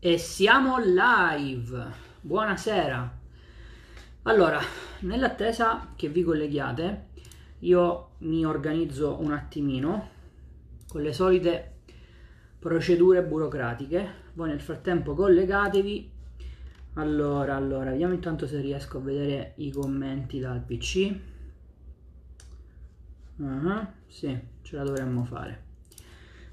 E siamo live. Buonasera. Allora, nell'attesa che vi colleghiate, io mi organizzo un attimino con le solite procedure burocratiche. Voi nel frattempo collegatevi. Allora, allora, vediamo intanto se riesco a vedere i commenti dal PC. Uh-huh, sì, ce la dovremmo fare.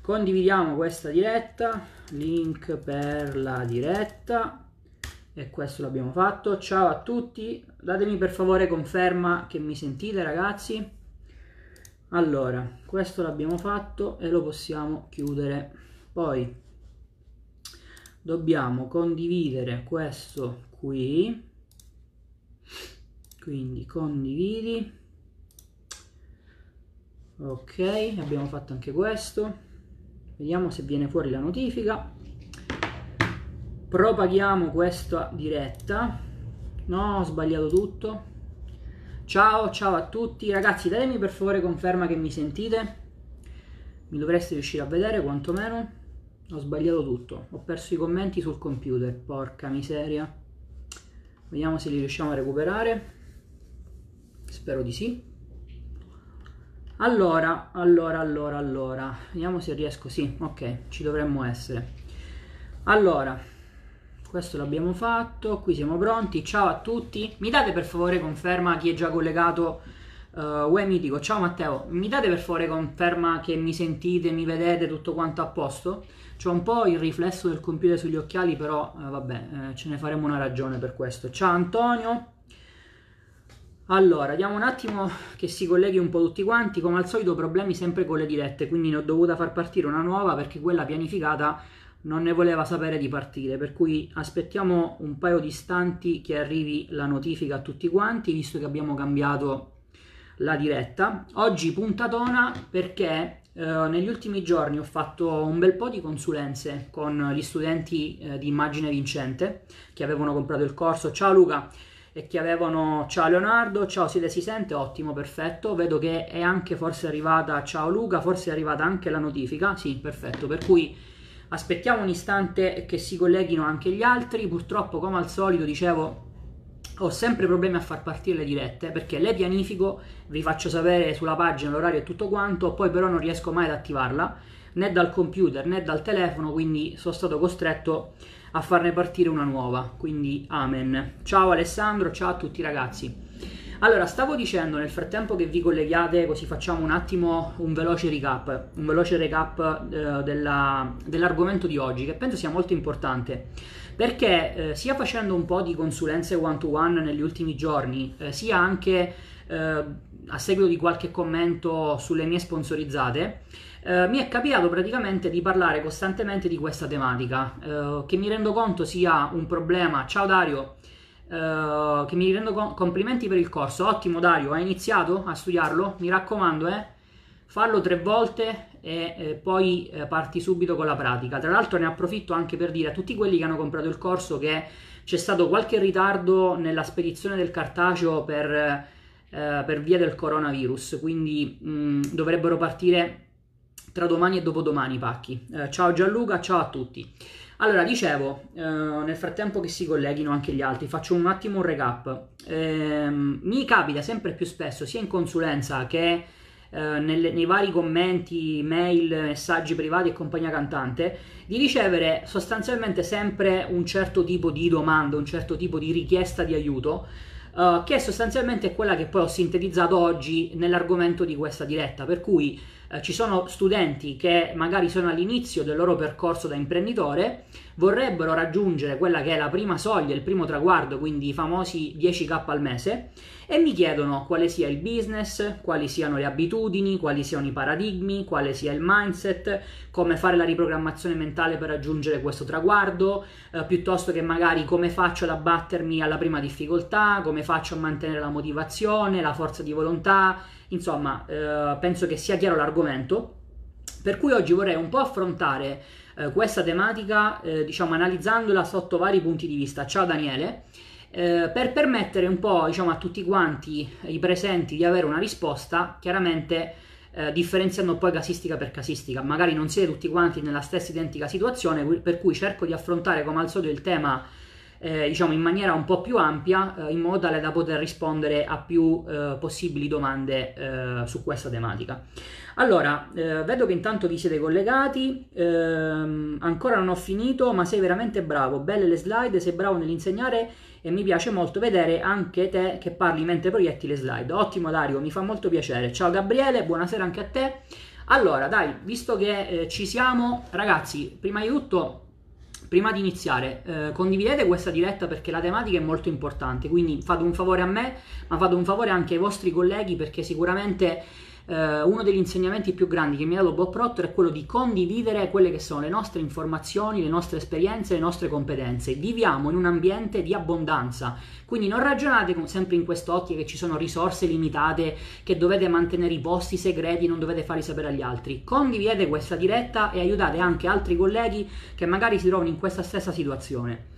Condividiamo questa diretta, link per la diretta e questo l'abbiamo fatto. Ciao a tutti, datemi per favore conferma che mi sentite ragazzi. Allora, questo l'abbiamo fatto e lo possiamo chiudere. Poi dobbiamo condividere questo qui. Quindi condividi. Ok, abbiamo fatto anche questo vediamo se viene fuori la notifica. Propaghiamo questa diretta. No ho sbagliato tutto. Ciao ciao a tutti. Ragazzi datemi per favore conferma che mi sentite. Mi dovreste riuscire a vedere quantomeno. Ho sbagliato tutto. Ho perso i commenti sul computer porca miseria. Vediamo se li riusciamo a recuperare. Spero di sì allora, allora, allora, allora, vediamo se riesco, sì, ok, ci dovremmo essere. Allora, questo l'abbiamo fatto, qui siamo pronti, ciao a tutti, mi date per favore conferma chi è già collegato, uh, Uè Mitico, ciao Matteo, mi date per favore conferma che mi sentite, mi vedete, tutto quanto a posto? C'ho un po' il riflesso del computer sugli occhiali, però uh, vabbè, eh, ce ne faremo una ragione per questo. Ciao Antonio, allora, vediamo un attimo che si colleghi un po' tutti quanti, come al solito problemi sempre con le dirette, quindi ne ho dovuta far partire una nuova perché quella pianificata non ne voleva sapere di partire, per cui aspettiamo un paio di istanti che arrivi la notifica a tutti quanti, visto che abbiamo cambiato la diretta. Oggi puntatona perché eh, negli ultimi giorni ho fatto un bel po' di consulenze con gli studenti eh, di Immagine Vincente che avevano comprato il corso. Ciao Luca! E che avevano ciao Leonardo, ciao Sile si sente, ottimo, perfetto, vedo che è anche forse arrivata, ciao Luca, forse è arrivata anche la notifica, sì, perfetto, per cui aspettiamo un istante che si colleghino anche gli altri, purtroppo come al solito dicevo ho sempre problemi a far partire le dirette perché le pianifico, vi faccio sapere sulla pagina l'orario e tutto quanto, poi però non riesco mai ad attivarla né dal computer né dal telefono, quindi sono stato costretto a farne partire una nuova. Quindi amen. Ciao Alessandro, ciao a tutti ragazzi. Allora, stavo dicendo nel frattempo che vi colleghiate, così facciamo un attimo un veloce recap, un veloce recap eh, della, dell'argomento di oggi, che penso sia molto importante, perché eh, sia facendo un po' di consulenze one-to-one negli ultimi giorni, eh, sia anche eh, a seguito di qualche commento sulle mie sponsorizzate, eh, mi è capitato praticamente di parlare costantemente di questa tematica, eh, che mi rendo conto sia un problema. Ciao Dario, eh, che mi rendo conto. Complimenti per il corso, ottimo Dario, hai iniziato a studiarlo? Mi raccomando, eh, fallo tre volte e eh, poi eh, parti subito con la pratica. Tra l'altro ne approfitto anche per dire a tutti quelli che hanno comprato il corso che c'è stato qualche ritardo nella spedizione del cartaceo per, eh, per via del coronavirus, quindi mh, mm, dovrebbero partire tra domani e dopodomani pacchi. Eh, ciao Gianluca, ciao a tutti. Allora, dicevo, eh, nel frattempo che si colleghino anche gli altri, faccio un attimo un recap. Eh, mi capita sempre più spesso, sia in consulenza che eh, nelle, nei vari commenti, mail, messaggi privati e compagnia cantante, di ricevere sostanzialmente sempre un certo tipo di domanda, un certo tipo di richiesta di aiuto, uh, che sostanzialmente quella che poi ho sintetizzato oggi nell'argomento di questa diretta, per cui eh, ci sono studenti che magari sono all'inizio del loro percorso da imprenditore, vorrebbero raggiungere quella che è la prima soglia, il primo traguardo, quindi i famosi 10k al mese, e mi chiedono quale sia il business, quali siano le abitudini, quali siano i paradigmi, quale sia il mindset, come fare la riprogrammazione mentale per raggiungere questo traguardo, eh, piuttosto che magari come faccio ad abbattermi alla prima difficoltà, come faccio a mantenere la motivazione, la forza di volontà, insomma, eh, penso che sia chiaro l'argomento. Per cui oggi vorrei un po' affrontare eh, questa tematica, eh, diciamo, analizzandola sotto vari punti di vista. Ciao Daniele. Eh, per permettere un po' diciamo, a tutti quanti i presenti di avere una risposta, chiaramente eh, differenziando poi casistica per casistica. Magari non siete tutti quanti nella stessa identica situazione, per cui cerco di affrontare come al solito il tema eh, diciamo in maniera un po' più ampia eh, in modo tale da poter rispondere a più eh, possibili domande eh, su questa tematica. Allora, eh, vedo che intanto vi siete collegati, ehm, ancora non ho finito, ma sei veramente bravo, belle le slide, sei bravo nell'insegnare e mi piace molto vedere anche te che parli mentre proietti le slide. Ottimo Dario, mi fa molto piacere. Ciao Gabriele, buonasera anche a te. Allora, dai, visto che eh, ci siamo, ragazzi, prima di tutto prima di iniziare, eh, condividete questa diretta perché la tematica è molto importante, quindi fate un favore a me, ma fate un favore anche ai vostri colleghi perché sicuramente eh, uno degli insegnamenti più grandi che mi ha dato Bob Proctor è quello di condividere quelle che sono le nostre informazioni, le nostre esperienze, le nostre competenze. Viviamo in un ambiente di abbondanza, quindi non ragionate sempre in quest'ottica che ci sono risorse limitate, che dovete mantenere i posti segreti, non dovete farli sapere agli altri. Condividete questa diretta e aiutate anche altri colleghi che magari si trovano in questa stessa situazione.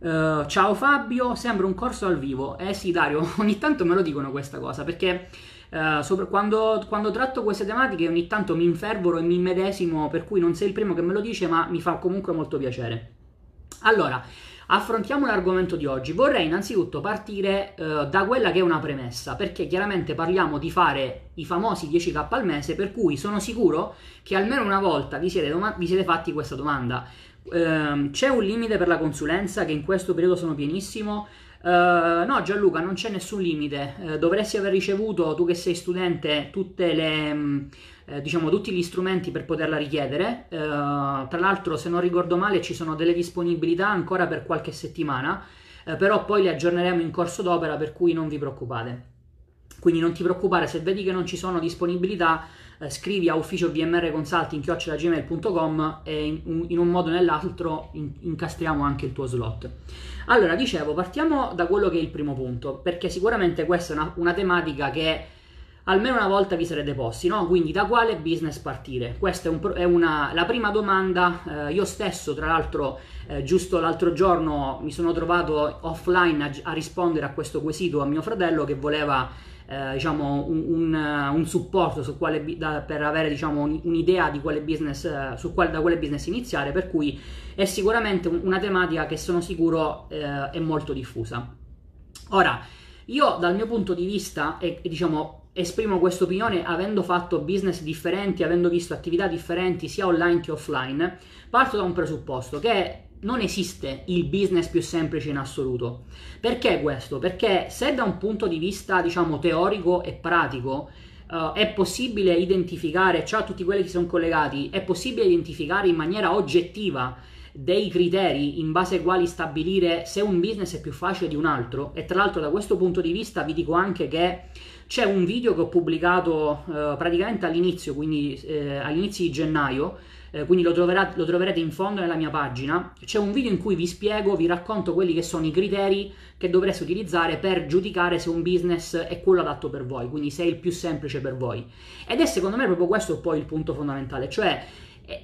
Uh, ciao Fabio, sembra un corso al vivo. Eh sì, Dario, ogni tanto me lo dicono questa cosa perché Uh, sopra, quando, quando, tratto queste tematiche ogni tanto mi infervoro e mi immedesimo, per cui non sei il primo che me lo dice, ma mi fa comunque molto piacere. Allora, affrontiamo l'argomento di oggi. Vorrei innanzitutto partire uh, da quella che è una premessa, perché chiaramente parliamo di fare i famosi 10k al mese, per cui sono sicuro che almeno una volta vi siete, doma- vi siete fatti questa domanda. Uh, c'è un limite per la consulenza che in questo periodo sono pienissimo? Uh, no Gianluca, non c'è nessun limite, uh, dovresti aver ricevuto, tu che sei studente, le, um, eh, diciamo, tutti gli strumenti per poterla richiedere. Uh, tra l'altro, se non ricordo male, ci sono delle disponibilità ancora per qualche settimana, però poi le aggiorneremo in corso d'opera, per cui non vi preoccupate. Quindi non ti preoccupare se vedi che non ci sono disponibilità, eh, scrivi a ufficio vmr consulting.gmail.com e in, in, un modo o nell'altro in, incastriamo anche il tuo slot. Allora, dicevo, partiamo da quello che è il primo punto, perché sicuramente questa è una, una tematica che almeno una volta vi sarete posti, no? Quindi da quale business partire? Questa è, un, è una, la prima domanda, eh, io stesso tra l'altro eh, giusto l'altro giorno mi sono trovato offline a, a rispondere a questo quesito a mio fratello che voleva eh, diciamo, un, un, un, supporto su quale, da, per avere diciamo, un'idea di quale business, eh, su quale, da quale business iniziare, per cui è sicuramente una tematica che sono sicuro eh, è molto diffusa. Ora, io dal mio punto di vista, e, e diciamo, esprimo questa opinione avendo fatto business differenti, avendo visto attività differenti sia online che offline, parto da un presupposto che non esiste il business più semplice in assoluto. Perché questo? Perché se da un punto di vista, diciamo, teorico e pratico uh, è possibile identificare, ciao a tutti quelli che sono collegati, è possibile identificare in maniera oggettiva dei criteri in base ai quali stabilire se un business è più facile di un altro e tra l'altro da questo punto di vista vi dico anche che c'è un video che ho pubblicato uh, praticamente all'inizio, quindi eh, all'inizio di gennaio, eh, quindi lo, troverà, lo, troverete in fondo nella mia pagina. C'è un video in cui vi spiego, vi racconto quelli che sono i criteri che dovreste utilizzare per giudicare se un business è quello adatto per voi, quindi se è il più semplice per voi. Ed è secondo me proprio questo poi il punto fondamentale, cioè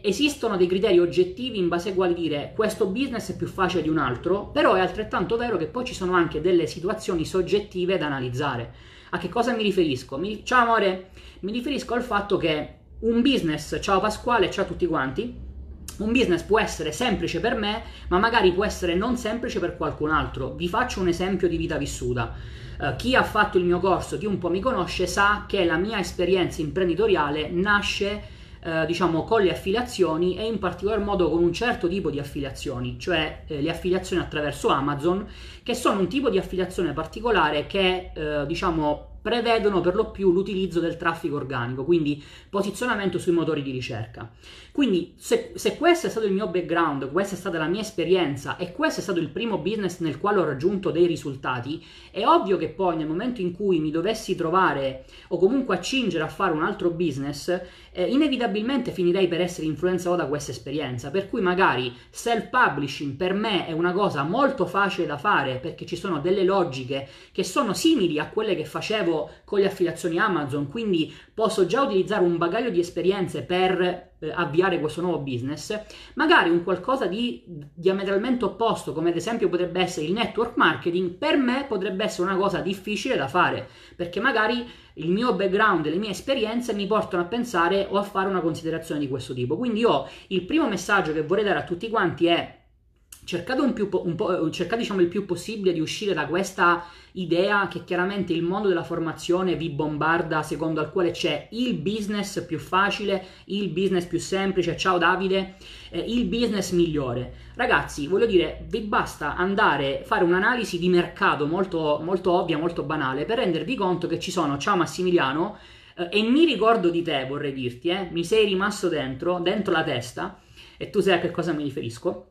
esistono dei criteri oggettivi in base ai quali dire questo business è più facile di un altro, però è altrettanto vero che poi ci sono anche delle situazioni soggettive da analizzare. A che cosa mi riferisco? Mi, ciao amore, mi riferisco al fatto che un business, ciao Pasquale, ciao a tutti quanti, un business può essere semplice per me, ma magari può essere non semplice per qualcun altro. Vi faccio un esempio di vita vissuta. Uh, chi ha fatto il mio corso, chi un po' mi conosce, sa che la mia esperienza imprenditoriale nasce eh, diciamo con le affiliazioni e in particolar modo con un certo tipo di affiliazioni, cioè eh, le affiliazioni attraverso Amazon, che sono un tipo di affiliazione particolare che eh, diciamo prevedono per lo più l'utilizzo del traffico organico, quindi posizionamento sui motori di ricerca. Quindi se, se, questo è stato il mio background, questa è stata la mia esperienza e questo è stato il primo business nel quale ho raggiunto dei risultati, è ovvio che poi nel momento in cui mi dovessi trovare o comunque accingere a fare un altro business, eh, inevitabilmente finirei per essere influenzato da questa esperienza, per cui magari self-publishing per me è una cosa molto facile da fare perché ci sono delle logiche che sono simili a quelle che facevo con le affiliazioni Amazon, quindi posso già utilizzare un bagaglio di esperienze per eh, avviare questo nuovo business, magari un qualcosa di diametralmente opposto, come ad esempio potrebbe essere il network marketing, per me potrebbe essere una cosa difficile da fare, perché magari il mio background e le mie esperienze mi portano a pensare o a fare una considerazione di questo tipo. Quindi io il primo messaggio che vorrei dare a tutti quanti è cercate, un più, un po', cercate diciamo, il più possibile di uscire da questa idea che chiaramente il mondo della formazione vi bombarda secondo al quale c'è il business più facile, il business più semplice, ciao Davide, eh, il business migliore. Ragazzi, voglio dire, vi basta andare a fare un'analisi di mercato molto, molto ovvia, molto banale, per rendervi conto che ci sono, ciao Massimiliano, eh, e mi ricordo di te, vorrei dirti, eh, mi sei rimasto dentro, dentro la testa, e tu sai a che cosa mi riferisco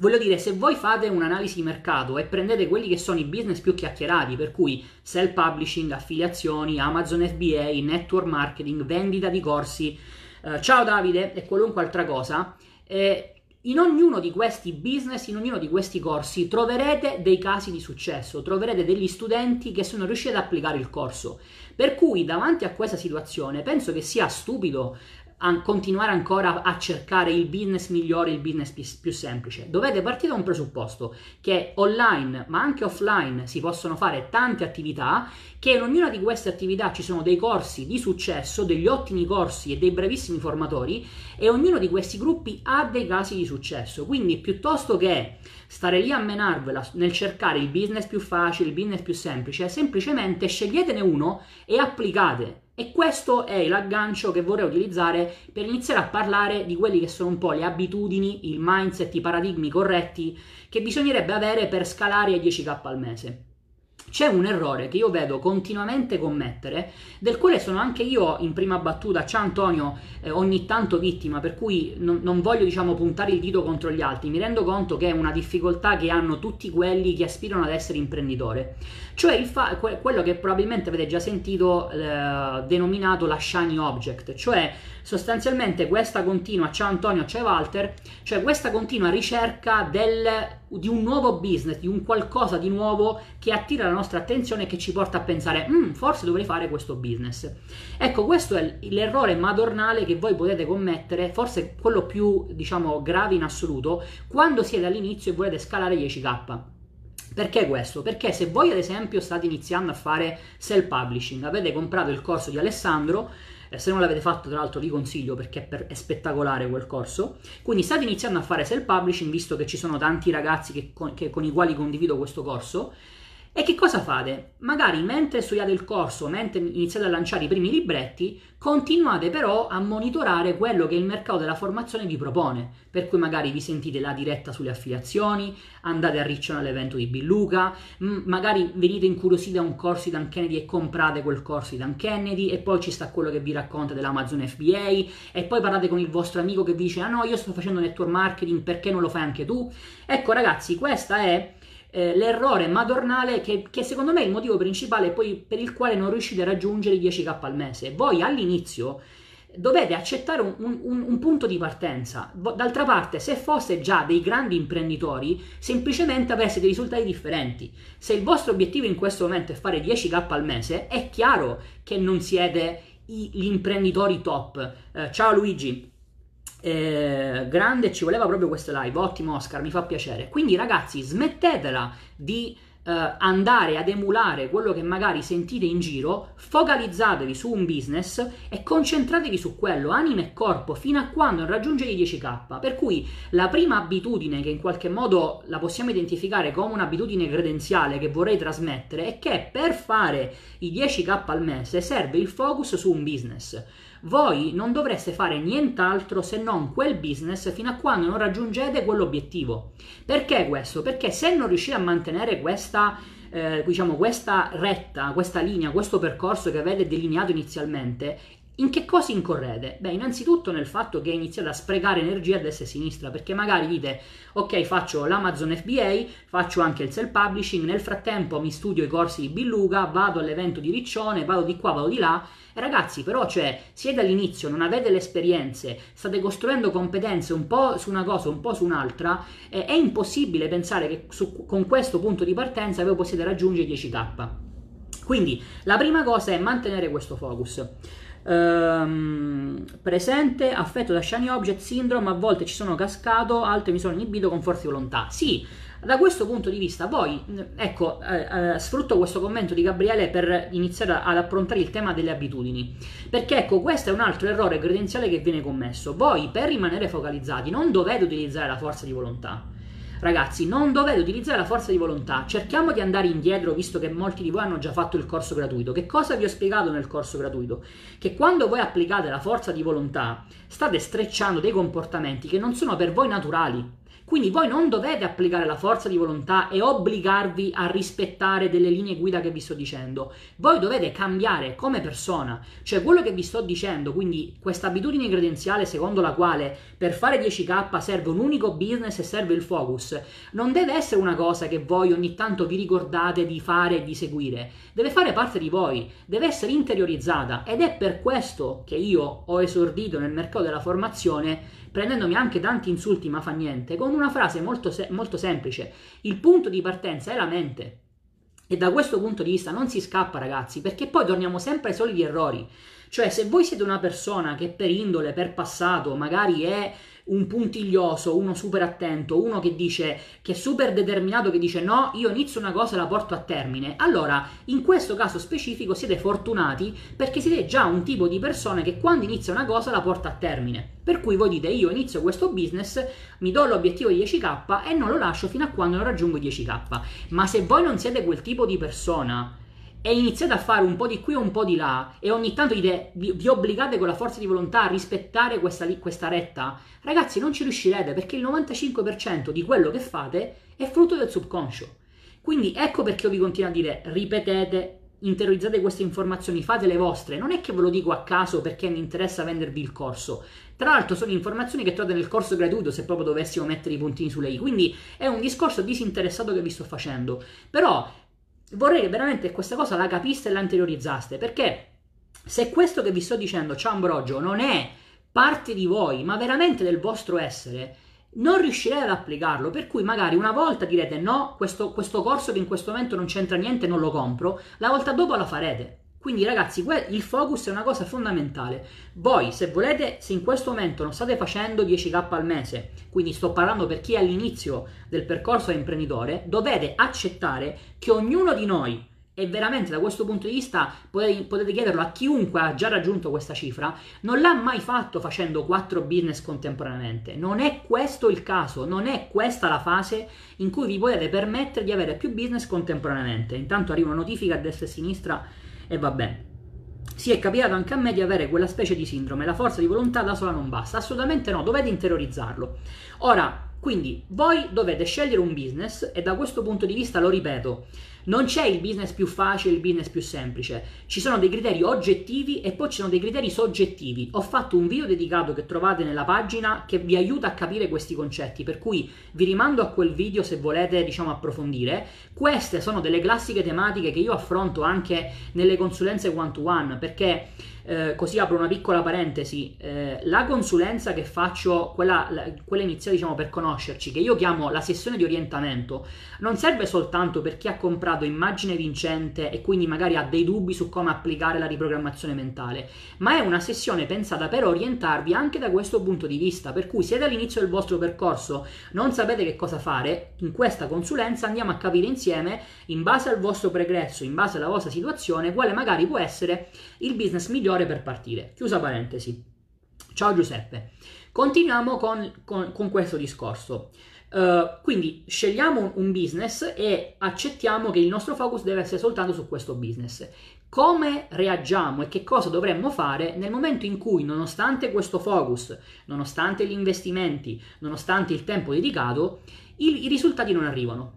Voglio dire, se voi fate un'analisi di mercato e prendete quelli che sono i business più chiacchierati, per cui self-publishing, affiliazioni, Amazon FBA, network marketing, vendita di corsi, eh, ciao Davide e qualunque altra cosa, eh, in ognuno di questi business, in ognuno di questi corsi troverete dei casi di successo, troverete degli studenti che sono riusciti ad applicare il corso. Per cui davanti a questa situazione penso che sia stupido continuare ancora a cercare il business migliore, il business più, semplice. Dovete partire da un presupposto che online, ma anche offline, si possono fare tante attività, che in ognuna di queste attività ci sono dei corsi di successo, degli ottimi corsi e dei brevissimi formatori e ognuno di questi gruppi ha dei casi di successo. Quindi piuttosto che stare lì a menarvela nel cercare il business più facile, il business più semplice, semplicemente sceglietene uno e applicate e questo è l'aggancio che vorrei utilizzare per iniziare a parlare di quelli che sono un po' le abitudini, il mindset, i paradigmi corretti che bisognerebbe avere per scalare ai 10k al mese. C'è un errore che io vedo continuamente commettere, del quale sono anche io in prima battuta, ciao Antonio, eh, ogni tanto vittima, per cui non, non, voglio diciamo puntare il dito contro gli altri, mi rendo conto che è una difficoltà che hanno tutti quelli che aspirano ad essere imprenditore, cioè fa- que- quello che probabilmente avete già sentito eh, denominato la shiny object, cioè sostanzialmente questa continua, ciao Antonio, ciao Walter, cioè questa continua ricerca del, di un nuovo business, di un qualcosa di nuovo che attira la nostra attenzione e che ci porta a pensare, mm, forse dovrei fare questo business. Ecco, questo è l'errore madornale che voi potete commettere, forse quello più, diciamo, grave in assoluto, quando siete all'inizio e volete scalare 10k. Perché questo? Perché se voi ad esempio state iniziando a fare self-publishing, avete comprato il corso di Alessandro, eh, se non l'avete fatto, tra l'altro, vi consiglio perché è, per, è, spettacolare quel corso. Quindi state iniziando a fare self-publishing, visto che ci sono tanti ragazzi che, con, che, con i quali condivido questo corso. E che cosa fate? Magari mentre studiate il corso, mentre iniziate a lanciare i primi libretti, continuate però a monitorare quello che il mercato della formazione vi propone. Per cui magari vi sentite la diretta sulle affiliazioni, andate a Riccione all'evento di Billuca, magari venite incuriositi da un corso di Dan Kennedy e comprate quel corso di Dan Kennedy, e poi ci sta quello che vi racconta dell'Amazon FBA, e poi parlate con il vostro amico che vi dice: Ah no, io sto facendo network marketing, perché non lo fai anche tu? Ecco, ragazzi, questa è eh, l'errore madornale che, che, secondo me è il motivo principale per il quale non riuscite a raggiungere i 10k al mese. Voi all'inizio dovete accettare un, un, un, punto di partenza. D'altra parte, se foste già dei grandi imprenditori, semplicemente avreste dei risultati differenti. Se il vostro obiettivo in questo momento è fare 10k al mese, è chiaro che non siete gli imprenditori top. Eh, ciao Luigi. Eh, grande, ci voleva proprio questo live. Ottimo, Oscar, mi fa piacere. Quindi, ragazzi, smettetela di eh, andare ad emulare quello che magari sentite in giro, focalizzatevi su un business e concentratevi su quello, anima e corpo, fino a quando raggiungete i 10k. Per cui la prima abitudine, che in qualche modo la possiamo identificare come un'abitudine credenziale che vorrei trasmettere, è che per fare i 10k al mese serve il focus su un business voi non dovreste fare nient'altro se non quel business fino a quando non raggiungete quell'obiettivo. Perché questo? Perché se non riuscite a mantenere questa, eh, diciamo, questa retta, questa linea, questo percorso che avete delineato inizialmente, in che cosa incorrete? Beh, innanzitutto nel fatto che iniziate a sprecare energia a destra e a sinistra, perché magari dite, ok, faccio l'Amazon FBA, faccio anche il self-publishing, nel frattempo mi studio i corsi di Billuga, vado all'evento di Riccione, vado di qua, vado di là, ragazzi, però, cioè, siete all'inizio, non avete le esperienze, state costruendo competenze un po' su una cosa, un po' su un'altra, eh, è impossibile pensare che su, con questo punto di partenza voi possiate raggiungere 10k. Quindi, la prima cosa è mantenere questo focus. Ehm, presente, affetto da Shiny Object Syndrome, a volte ci sono cascato, altre mi sono inibito con forza di volontà. Sì, da questo punto di vista, poi, ecco, eh, eh, sfrutto questo commento di Gabriele per iniziare ad approntare il tema delle abitudini. Perché, ecco, questo è un altro errore credenziale che viene commesso. Voi, per rimanere focalizzati, non dovete utilizzare la forza di volontà. Ragazzi, non dovete utilizzare la forza di volontà. Cerchiamo di andare indietro, visto che molti di voi hanno già fatto il corso gratuito. Che cosa vi ho spiegato nel corso gratuito? Che quando voi applicate la forza di volontà, state strecciando dei comportamenti che non sono per voi naturali. Quindi voi non dovete applicare la forza di volontà e obbligarvi a rispettare delle linee guida che vi sto dicendo. Voi dovete cambiare come persona. Cioè quello che vi sto dicendo, quindi questa abitudine credenziale secondo la quale per fare 10k serve un unico business e serve il focus, non deve essere una cosa che voi ogni tanto vi ricordate di fare e di seguire. Deve fare parte di voi, deve essere interiorizzata ed è per questo che io ho esordito nel mercato della formazione prendendomi anche tanti insulti ma fa niente, con una frase molto, se- molto semplice. Il punto di partenza è la mente. E da questo punto di vista non si scappa, ragazzi, perché poi torniamo sempre ai soliti errori. Cioè, se voi siete una persona che per indole, per passato, magari è un puntiglioso, uno super attento, uno che dice che è super determinato, che dice no, io inizio una cosa e la porto a termine, allora in questo caso specifico siete fortunati perché siete già un tipo di persone che quando inizia una cosa la porta a termine. Per cui voi dite io inizio questo business, mi do l'obiettivo di 10k e non lo lascio fino a quando non raggiungo 10k. Ma se voi non siete quel tipo di persona e iniziate a fare un po' di qui e un po' di là e ogni tanto dite, vi, vi obbligate con la forza di volontà a rispettare questa, questa retta, ragazzi non ci riuscirete perché il 95% di quello che fate è frutto del subconscio. Quindi ecco perché io vi continuo a dire ripetete, interiorizzate queste informazioni, fate le vostre. Non è che ve lo dico a caso perché mi interessa vendervi il corso. Tra l'altro sono informazioni che trovate nel corso gratuito se proprio dovessimo mettere i puntini sulle i. Quindi è un discorso disinteressato che vi sto facendo. Però vorrei che veramente questa cosa la capiste e la interiorizzaste, perché se questo che vi sto dicendo, ciao Ambrogio, non è parte di voi, ma veramente del vostro essere, non riuscirete ad applicarlo, per cui magari una volta direte no, questo, questo corso che in questo momento non c'entra niente, non lo compro, la volta dopo la farete. Quindi ragazzi, il focus è una cosa fondamentale. Voi, se volete, se in questo momento non state facendo 10k al mese, quindi sto parlando per chi è all'inizio del percorso da imprenditore, dovete accettare che ognuno di noi, e veramente da questo punto di vista potete, chiederlo a chiunque ha già raggiunto questa cifra, non l'ha mai fatto facendo 4 business contemporaneamente. Non è questo il caso, non è questa la fase in cui vi potete permettere di avere più business contemporaneamente. Intanto arriva una notifica a destra e a sinistra e va bene. Si è capitato anche a me di avere quella specie di sindrome, la forza di volontà da sola non basta, assolutamente no, dovete interiorizzarlo. Ora, quindi voi dovete scegliere un business e da questo punto di vista lo ripeto, non c'è il business più facile, il business più semplice. Ci sono dei criteri oggettivi e poi ci sono dei criteri soggettivi. Ho fatto un video dedicato che trovate nella pagina che vi aiuta a capire questi concetti, per cui vi rimando a quel video se volete, diciamo, approfondire. Queste sono delle classiche tematiche che io affronto anche nelle consulenze one to one, perché eh, così apro una piccola parentesi, eh, la consulenza che faccio, quella, la, quella iniziale diciamo per conoscerci, che io chiamo la sessione di orientamento, non serve soltanto per chi ha comprato immagine vincente e quindi magari ha dei dubbi su come applicare la riprogrammazione mentale, ma è una sessione pensata per orientarvi anche da questo punto di vista, per cui siete all'inizio del vostro percorso, non sapete che cosa fare, in questa consulenza andiamo a capire insieme, in base al vostro pregresso, in base alla vostra situazione, quale magari può essere il business migliore ore per partire. Chiusa parentesi. Ciao Giuseppe. Continuiamo con, con, con questo discorso. Uh, quindi scegliamo un business e accettiamo che il nostro focus deve essere soltanto su questo business. Come reagiamo e che cosa dovremmo fare nel momento in cui, nonostante questo focus, nonostante gli investimenti, nonostante il tempo dedicato, i, i risultati non arrivano?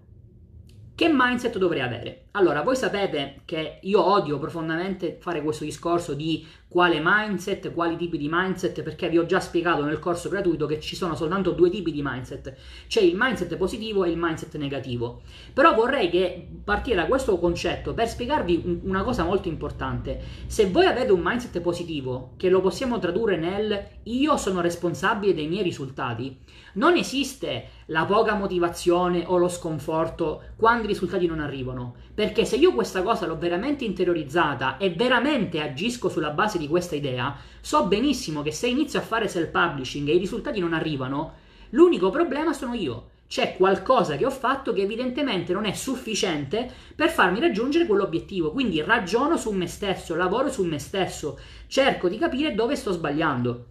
Che mindset dovrei avere? Allora, voi sapete che io odio profondamente fare questo discorso di quale mindset, quali tipi di mindset, perché vi ho già spiegato nel corso gratuito che ci sono soltanto due tipi di mindset, c'è il mindset positivo e il mindset negativo. Però vorrei che partire da questo concetto per spiegarvi una cosa molto importante. Se voi avete un mindset positivo, che lo possiamo tradurre nel io sono responsabile dei miei risultati, non esiste la poca motivazione o lo sconforto quando i risultati non arrivano. Perché se io questa cosa l'ho veramente interiorizzata e veramente agisco sulla base di questa idea, so benissimo che se inizio a fare self-publishing e i risultati non arrivano, l'unico problema sono io. C'è qualcosa che ho fatto che evidentemente non è sufficiente per farmi raggiungere quell'obiettivo. Quindi ragiono su me stesso, lavoro su me stesso, cerco di capire dove sto sbagliando.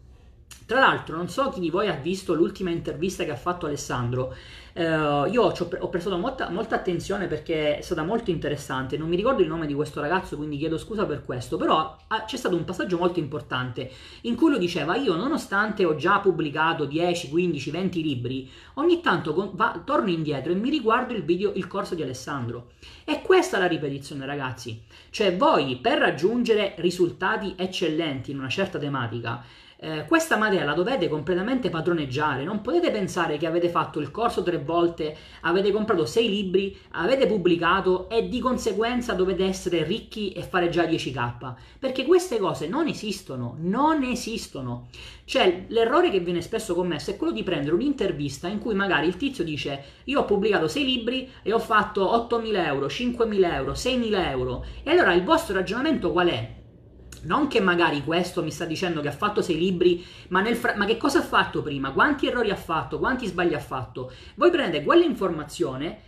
Tra l'altro, non so chi di voi ha visto l'ultima intervista che ha fatto Alessandro. Eh, io ho prestato molta, molta, attenzione perché è stata molto interessante. Non mi ricordo il nome di questo ragazzo, quindi chiedo scusa per questo. Però ah, c'è stato un passaggio molto importante in cui lui diceva: Io, nonostante ho già pubblicato 10, 15, 20 libri, ogni tanto con, va, torno indietro e mi riguardo il video, il corso di Alessandro. E questa è la ripetizione, ragazzi. Cioè, voi per raggiungere risultati eccellenti in una certa tematica eh, questa materia la dovete completamente padroneggiare, non potete pensare che avete fatto il corso tre volte, avete comprato sei libri, avete pubblicato e di conseguenza dovete essere ricchi e fare già 10k, perché queste cose non esistono, non esistono. Cioè, l'errore che viene spesso commesso è quello di prendere un'intervista in cui magari il tizio dice io ho pubblicato sei libri e ho fatto 8.000 euro, 5.000 euro, 6.000 euro, e allora il vostro ragionamento qual è? Non che magari questo mi sta dicendo che ha fatto sei libri, ma, fra- ma, che cosa ha fatto prima? Quanti errori ha fatto? Quanti sbagli ha fatto? Voi prendete quell'informazione,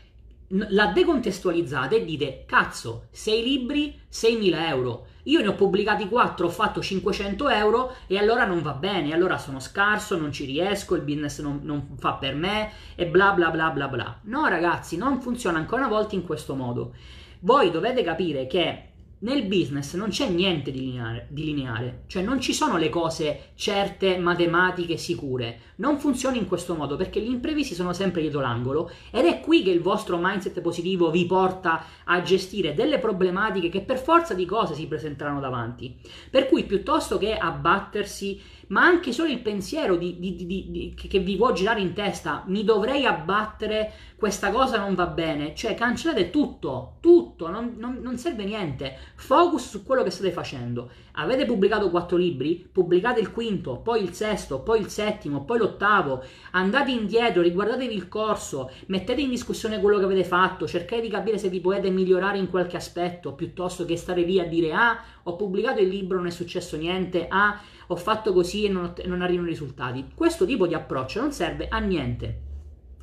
la decontestualizzate e dite, cazzo, sei libri, 6.000 euro. Io ne ho pubblicati 4, ho fatto 500 euro e allora non va bene, allora sono scarso, non ci riesco, il business non, non fa per me e bla bla bla bla bla. No ragazzi, non funziona ancora una volta in questo modo. Voi dovete capire che nel business non c'è niente di lineare, di lineare, cioè non ci sono le cose certe, matematiche, sicure. Non funziona in questo modo perché gli imprevisti sono sempre dietro l'angolo ed è qui che il vostro mindset positivo vi porta a gestire delle problematiche che per forza di cose si presenteranno davanti. Per cui piuttosto che abbattersi ma anche solo il pensiero di, di, di, che vi può girare in testa, mi dovrei abbattere, questa cosa non va bene, cioè cancellate tutto, tutto, non, non, non serve niente, focus su quello che state facendo. Avete pubblicato quattro libri? Pubblicate il quinto, poi il sesto, poi il settimo, poi l'ottavo, andate indietro, riguardatevi il corso, mettete in discussione quello che avete fatto, cercate di capire se vi potete migliorare in qualche aspetto, piuttosto che stare lì a dire ah, ho pubblicato il libro, non è successo niente, ah, ho fatto così e non, non arrivano risultati. Questo tipo di approccio non serve a niente.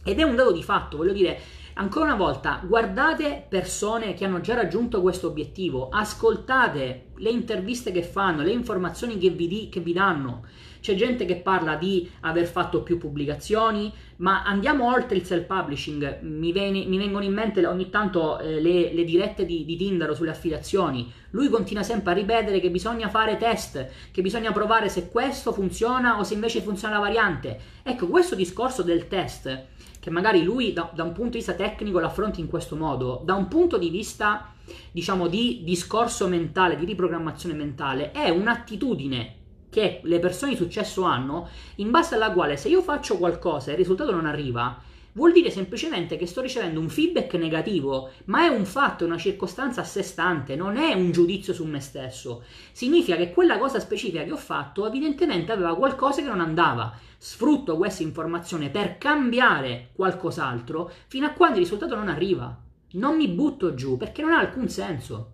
Ed è un dato di fatto, voglio dire, ancora una volta, guardate persone che hanno già raggiunto questo obiettivo, ascoltate le interviste che fanno, le informazioni che vi, di, che vi danno. C'è gente che parla di aver fatto più pubblicazioni, ma andiamo oltre il self-publishing. Mi, viene, mi vengono in mente ogni tanto eh, le, le, dirette di, di Tindaro sulle affiliazioni. Lui continua sempre a ripetere che bisogna fare test, che bisogna provare se questo funziona o se invece funziona la variante. Ecco, questo discorso del test, che magari lui da, da un punto di vista tecnico l'affronti in questo modo, da un punto di vista diciamo di discorso mentale, di riprogrammazione mentale, è un'attitudine che le persone di successo hanno, in base alla quale se io faccio qualcosa e il risultato non arriva, vuol dire semplicemente che sto ricevendo un feedback negativo, ma è un fatto, è una circostanza a sé stante, non è un giudizio su me stesso. Significa che quella cosa specifica che ho fatto evidentemente aveva qualcosa che non andava. Sfrutto questa informazione per cambiare qualcos'altro fino a quando il risultato non arriva. Non mi butto giù perché non ha alcun senso.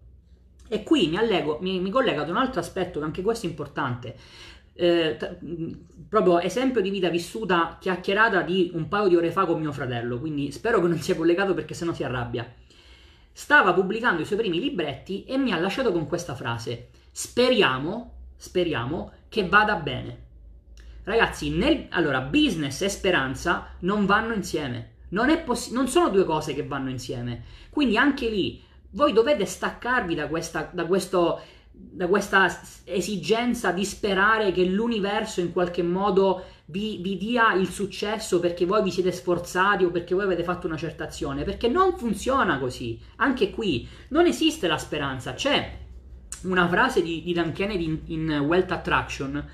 E qui mi, allego, mi, mi collego ad un altro aspetto che anche questo è importante. Eh, t- proprio esempio di vita vissuta chiacchierata di un paio di ore fa con mio fratello, quindi spero che non sia collegato perché sennò si arrabbia. Stava pubblicando i suoi primi libretti e mi ha lasciato con questa frase: Speriamo, speriamo che vada bene. Ragazzi, nel, allora, business e speranza non vanno insieme. Non, poss- non sono due cose che vanno insieme. Quindi anche lì voi dovete staccarvi da questa, da, questo, da questa esigenza di sperare che l'universo in qualche modo vi, vi, dia il successo perché voi vi siete sforzati o perché voi avete fatto una certa azione, perché non funziona così. Anche qui non esiste la speranza. C'è una frase di, di Dan Kennedy in, in Wealth Attraction.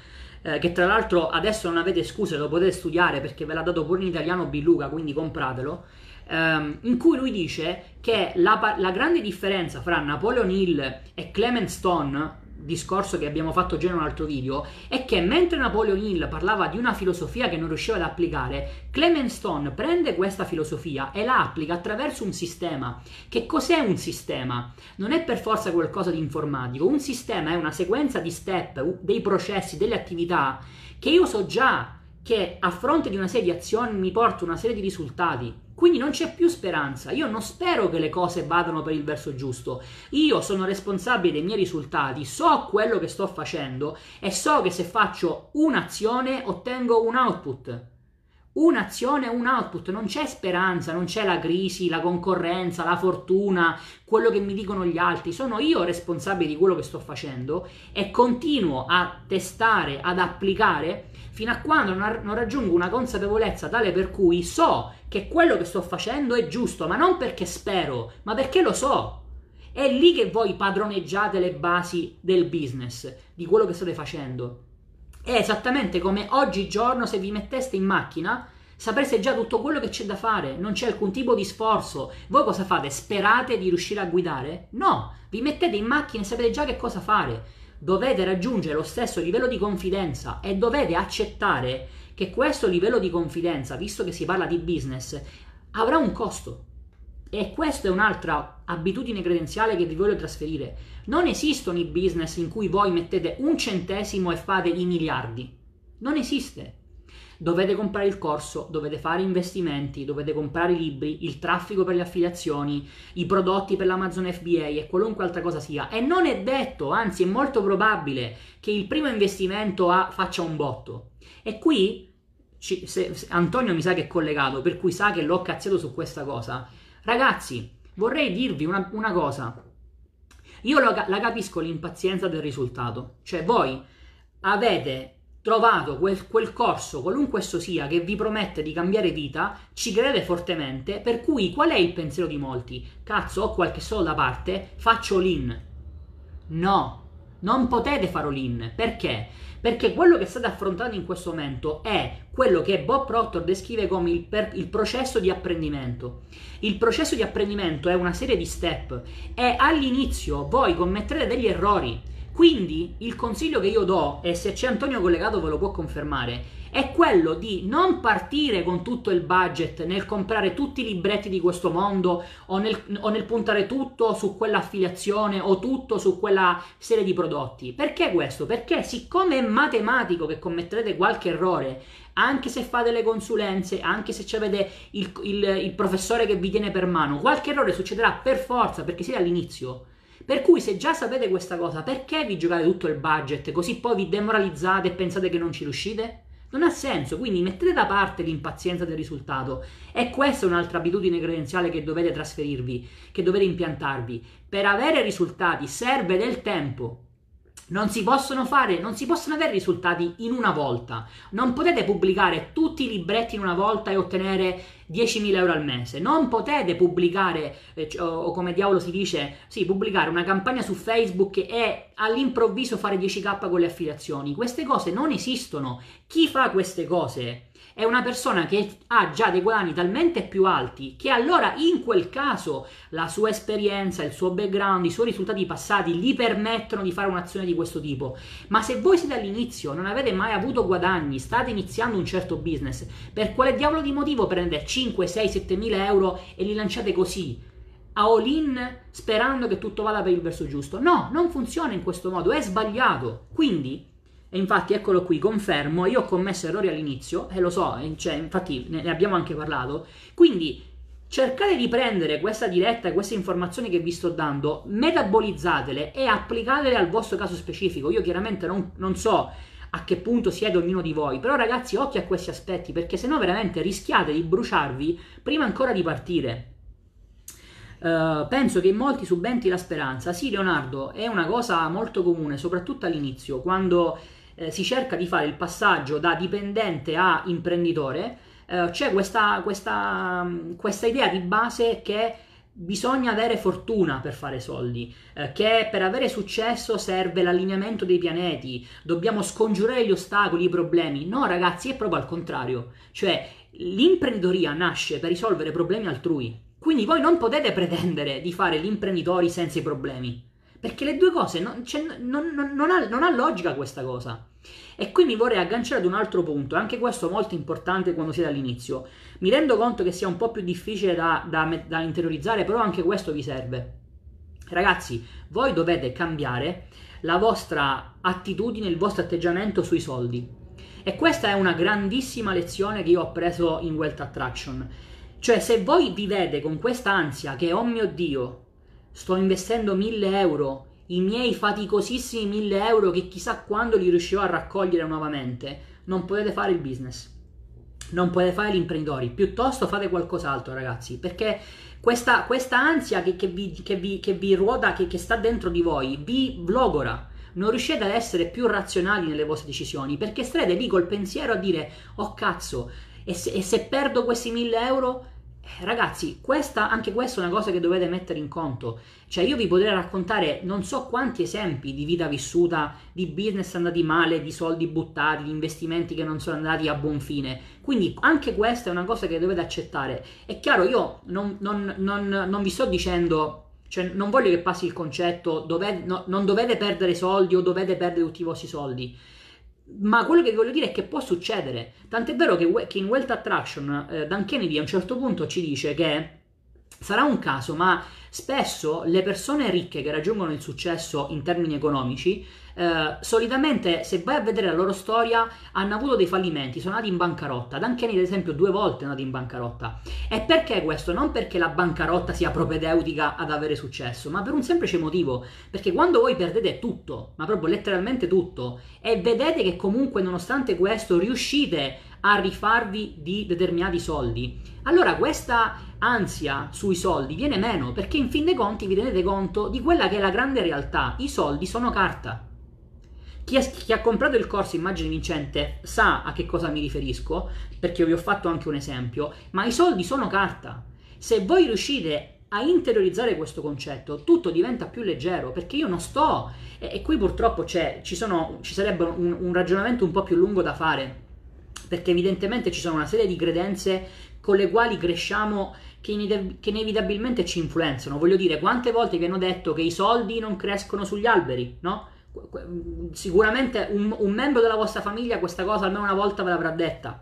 Eh, che tra l'altro adesso non avete scuse, lo potete studiare perché ve l'ha dato pure in italiano Biluca, quindi compratelo. Ehm, in cui lui dice che la, la, grande differenza fra Napoleon Hill e Clement Stone, discorso che abbiamo fatto già in un altro video è che mentre Napoleon Hill parlava di una filosofia che non riusciva ad applicare, Clement Stone prende questa filosofia e la applica attraverso un sistema. Che cos'è un sistema? Non è per forza qualcosa di informatico, un sistema è una sequenza di step, dei processi, delle attività che io so già che a fronte di una serie di azioni mi porta una serie di risultati. Quindi non c'è più speranza. Io non spero che le cose vadano per il verso giusto. Io sono responsabile dei miei risultati, so quello che sto facendo e so che se faccio un'azione ottengo un output. Un'azione, un output, non c'è speranza, non c'è la crisi, la concorrenza, la fortuna, quello che mi dicono gli altri. Sono io responsabile di quello che sto facendo e continuo a testare, ad applicare fino a quando non, non raggiungo una consapevolezza tale per cui so che quello che sto facendo è giusto, ma non perché spero, ma perché lo so. È lì che voi padroneggiate le basi del business, di quello che state facendo. È esattamente come oggigiorno se vi metteste in macchina sapreste già tutto quello che c'è da fare, non c'è alcun tipo di sforzo. Voi cosa fate? Sperate di riuscire a guidare? No, vi mettete in macchina e sapete già che cosa fare dovete raggiungere lo stesso livello di confidenza e dovete accettare che questo livello di confidenza, visto che si parla di business, avrà un costo. E questa è un'altra abitudine credenziale che vi voglio trasferire. Non esistono i business in cui voi mettete un centesimo e fate i miliardi. Non esiste dovete comprare il corso, dovete fare investimenti, dovete comprare i libri, il traffico per le affiliazioni, i prodotti per l'Amazon FBA e qualunque altra cosa sia. E non è detto, anzi è molto probabile che il primo investimento a, faccia un botto. E qui ci, se, se, Antonio mi sa che è collegato, per cui sa che l'ho cazziato su questa cosa. Ragazzi, vorrei dirvi una, una cosa. Io la, la capisco l'impazienza del risultato. Cioè voi avete trovato quel, quel, corso, qualunque esso sia, che vi promette di cambiare vita, ci crede fortemente, per cui qual è il pensiero di molti? Cazzo, ho qualche soldo da parte, faccio l'in. No, non potete fare l'in. Perché? Perché quello che state affrontando in questo momento è quello che Bob Proctor descrive come il, per, il processo di apprendimento. Il processo di apprendimento è una serie di step e all'inizio voi commetterete degli errori quindi il consiglio che io do, e se c'è Antonio collegato ve lo può confermare, è quello di non partire con tutto il budget nel comprare tutti i libretti di questo mondo o nel, o nel puntare tutto su quell'affiliazione o tutto su quella serie di prodotti. Perché questo? Perché siccome è matematico che commetterete qualche errore, anche se fate le consulenze, anche se avete il, il, il professore che vi tiene per mano, qualche errore succederà per forza perché siete all'inizio. Per cui se già sapete questa cosa, perché vi giocate tutto il budget così poi vi demoralizzate e pensate che non ci riuscite? Non ha senso, quindi mettete da parte l'impazienza del risultato. E questa è un'altra abitudine credenziale che dovete trasferirvi, che dovete impiantarvi. Per avere risultati serve del tempo. Non si possono fare, non si possono avere risultati in una volta. Non potete pubblicare tutti i libretti in una volta e ottenere 10.000 euro al mese. Non potete pubblicare, eh, o, come diavolo si dice, sì, pubblicare una campagna su Facebook e all'improvviso fare 10k con le affiliazioni. Queste cose non esistono. Chi fa queste cose? È una persona che ha già dei guadagni talmente più alti che allora in quel caso la sua esperienza, il suo background, i suoi risultati passati gli permettono di fare un'azione di questo tipo. Ma se voi siete all'inizio, non avete mai avuto guadagni, state iniziando un certo business, per quale diavolo di motivo prendete 5, 6, 7 mila euro e li lanciate così? a all-in sperando che tutto vada per il verso giusto. No, non funziona in questo modo, è sbagliato. Quindi e infatti eccolo qui, confermo, io ho commesso errori all'inizio, e lo so, cioè, infatti ne abbiamo anche parlato, quindi cercate di prendere questa diretta e queste informazioni che vi sto dando, metabolizzatele e applicatele al vostro caso specifico. Io chiaramente non, non so a che punto siede ognuno di voi, però ragazzi occhio a questi aspetti perché sennò veramente rischiate di bruciarvi prima ancora di partire. Uh, penso che in molti subentri la speranza. Sì, Leonardo, è una cosa molto comune, soprattutto all'inizio, quando eh, si cerca di fare il passaggio da dipendente a imprenditore, eh, c'è questa, questa, questa idea di base che bisogna avere fortuna per fare soldi, eh, che per avere successo serve l'allineamento dei pianeti, dobbiamo scongiurare gli ostacoli, i problemi. No, ragazzi, è proprio al contrario. Cioè, l'imprenditoria nasce per risolvere problemi altrui. Quindi voi non potete pretendere di fare gli imprenditori senza i problemi Perché le due cose, non, cioè, non, non, non ha, ha, logica questa cosa. E qui mi vorrei agganciare ad un altro punto, anche questo molto importante quando siete all'inizio. Mi rendo conto che sia un po' più difficile da, da, da interiorizzare, però anche questo vi serve. Ragazzi, voi dovete cambiare la vostra attitudine, il vostro atteggiamento sui soldi. E questa è una grandissima lezione che io ho preso in Wealth Attraction. Cioè, se voi vivete con questa ansia che, oh mio Dio, sto investendo 1000 euro, i miei faticosissimi 1000 euro che chissà quando li riuscirò a raccogliere nuovamente, non potete fare il business. Non potete fare gli imprenditori, piuttosto fate qualcos'altro, ragazzi, perché questa, questa ansia che, che, vi, che, vi, che, vi, ruota, che, sta dentro di voi, vi logora. Non riuscite ad essere più razionali nelle vostre decisioni perché starete lì col pensiero a dire oh cazzo e se, e se perdo questi 1000 euro ragazzi questa, anche questa è una cosa che dovete mettere in conto. Cioè io vi potrei raccontare non so quanti esempi di vita vissuta di business andati male di soldi buttati di investimenti che non sono andati a buon fine. Quindi anche questa è una cosa che dovete accettare. È chiaro io non, non, non, non vi sto dicendo cioè, non voglio che passi il concetto, dovete, no, non dovete perdere soldi o dovete perdere tutti i vostri soldi. Ma quello che voglio dire è che può succedere. Tant'è vero che, che in Wealth Attraction eh, Dan Kennedy a un certo punto ci dice che sarà un caso, ma spesso le persone ricche che raggiungono il successo in termini economici eh, solitamente se vai a vedere la loro storia hanno avuto dei fallimenti, sono andati in bancarotta. Dan ad esempio due volte è andato in bancarotta. E perché questo? Non perché la bancarotta sia propedeutica ad avere successo, ma per un semplice motivo. Perché quando voi perdete tutto, ma proprio letteralmente tutto, e vedete che comunque nonostante questo riuscite a rifarvi di determinati soldi, allora questa ansia sui soldi viene meno perché in fin dei conti vi rendete conto di quella che è la grande realtà. I soldi sono carta. Chi ha, chi ha, comprato il corso Immagine Vincente sa a che cosa mi riferisco, perché vi ho fatto anche un esempio, ma i soldi sono carta. Se voi riuscite a interiorizzare questo concetto, tutto diventa più leggero, perché io non sto, e, e qui purtroppo ci, sono, ci, sarebbe un, un ragionamento un po' più lungo da fare, perché evidentemente ci sono una serie di credenze con le quali cresciamo che, inevitabilmente ci influenzano. Voglio dire, quante volte vi hanno detto che i soldi non crescono sugli alberi, no? Sicuramente un, un, membro della vostra famiglia questa cosa almeno una volta ve l'avrà detta.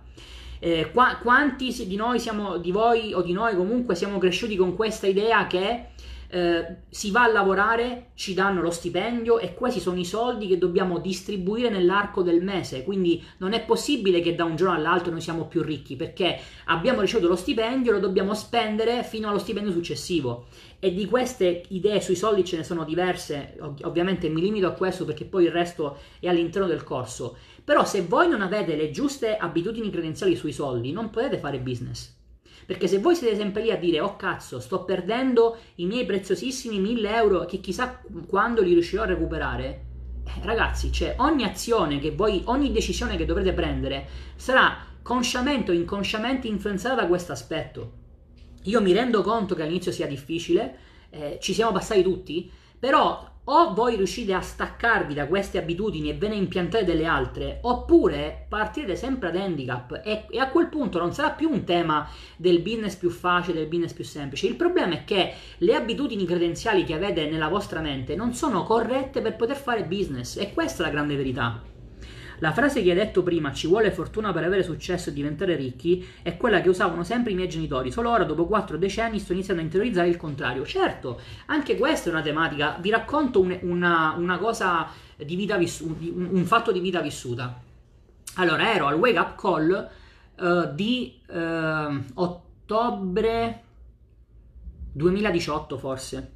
Eh, qua, quanti di noi siamo, di voi o di noi comunque siamo cresciuti con questa idea che eh, si va a lavorare, ci danno lo stipendio e questi sono i soldi che dobbiamo distribuire nell'arco del mese. Quindi non è possibile che da un giorno all'altro noi siamo più ricchi perché abbiamo ricevuto lo stipendio, lo dobbiamo spendere fino allo stipendio successivo. E di queste idee sui soldi ce ne sono diverse, ov- ovviamente mi limito a questo perché poi il resto è all'interno del corso. Però se voi non avete le giuste abitudini credenziali sui soldi, non potete fare business. Perché se voi siete sempre lì a dire, oh cazzo, sto perdendo i miei preziosissimi 1000 euro che chissà quando li riuscirò a recuperare, eh, ragazzi, cioè ogni azione che voi, ogni decisione che dovrete prendere sarà consciamente o inconsciamente influenzata da questo aspetto. Io mi rendo conto che all'inizio sia difficile, eh, ci siamo passati tutti, però o voi riuscite a staccarvi da queste abitudini e ve ne impiantate delle altre, oppure partirete sempre ad handicap e, e, a quel punto non sarà più un tema del business più facile, del business più semplice. Il problema è che le abitudini credenziali che avete nella vostra mente non sono corrette per poter fare business e questa è la grande verità. La frase che hai detto prima, ci vuole fortuna per avere successo e diventare ricchi, è quella che usavano sempre i miei genitori. Solo ora, dopo quattro decenni, sto iniziando a interiorizzare il contrario. Certo, anche questa è una tematica. Vi racconto un, una, una, cosa di vita vissuta, un, un, fatto di vita vissuta. Allora, ero al wake up call uh, di uh, ottobre 2018, forse.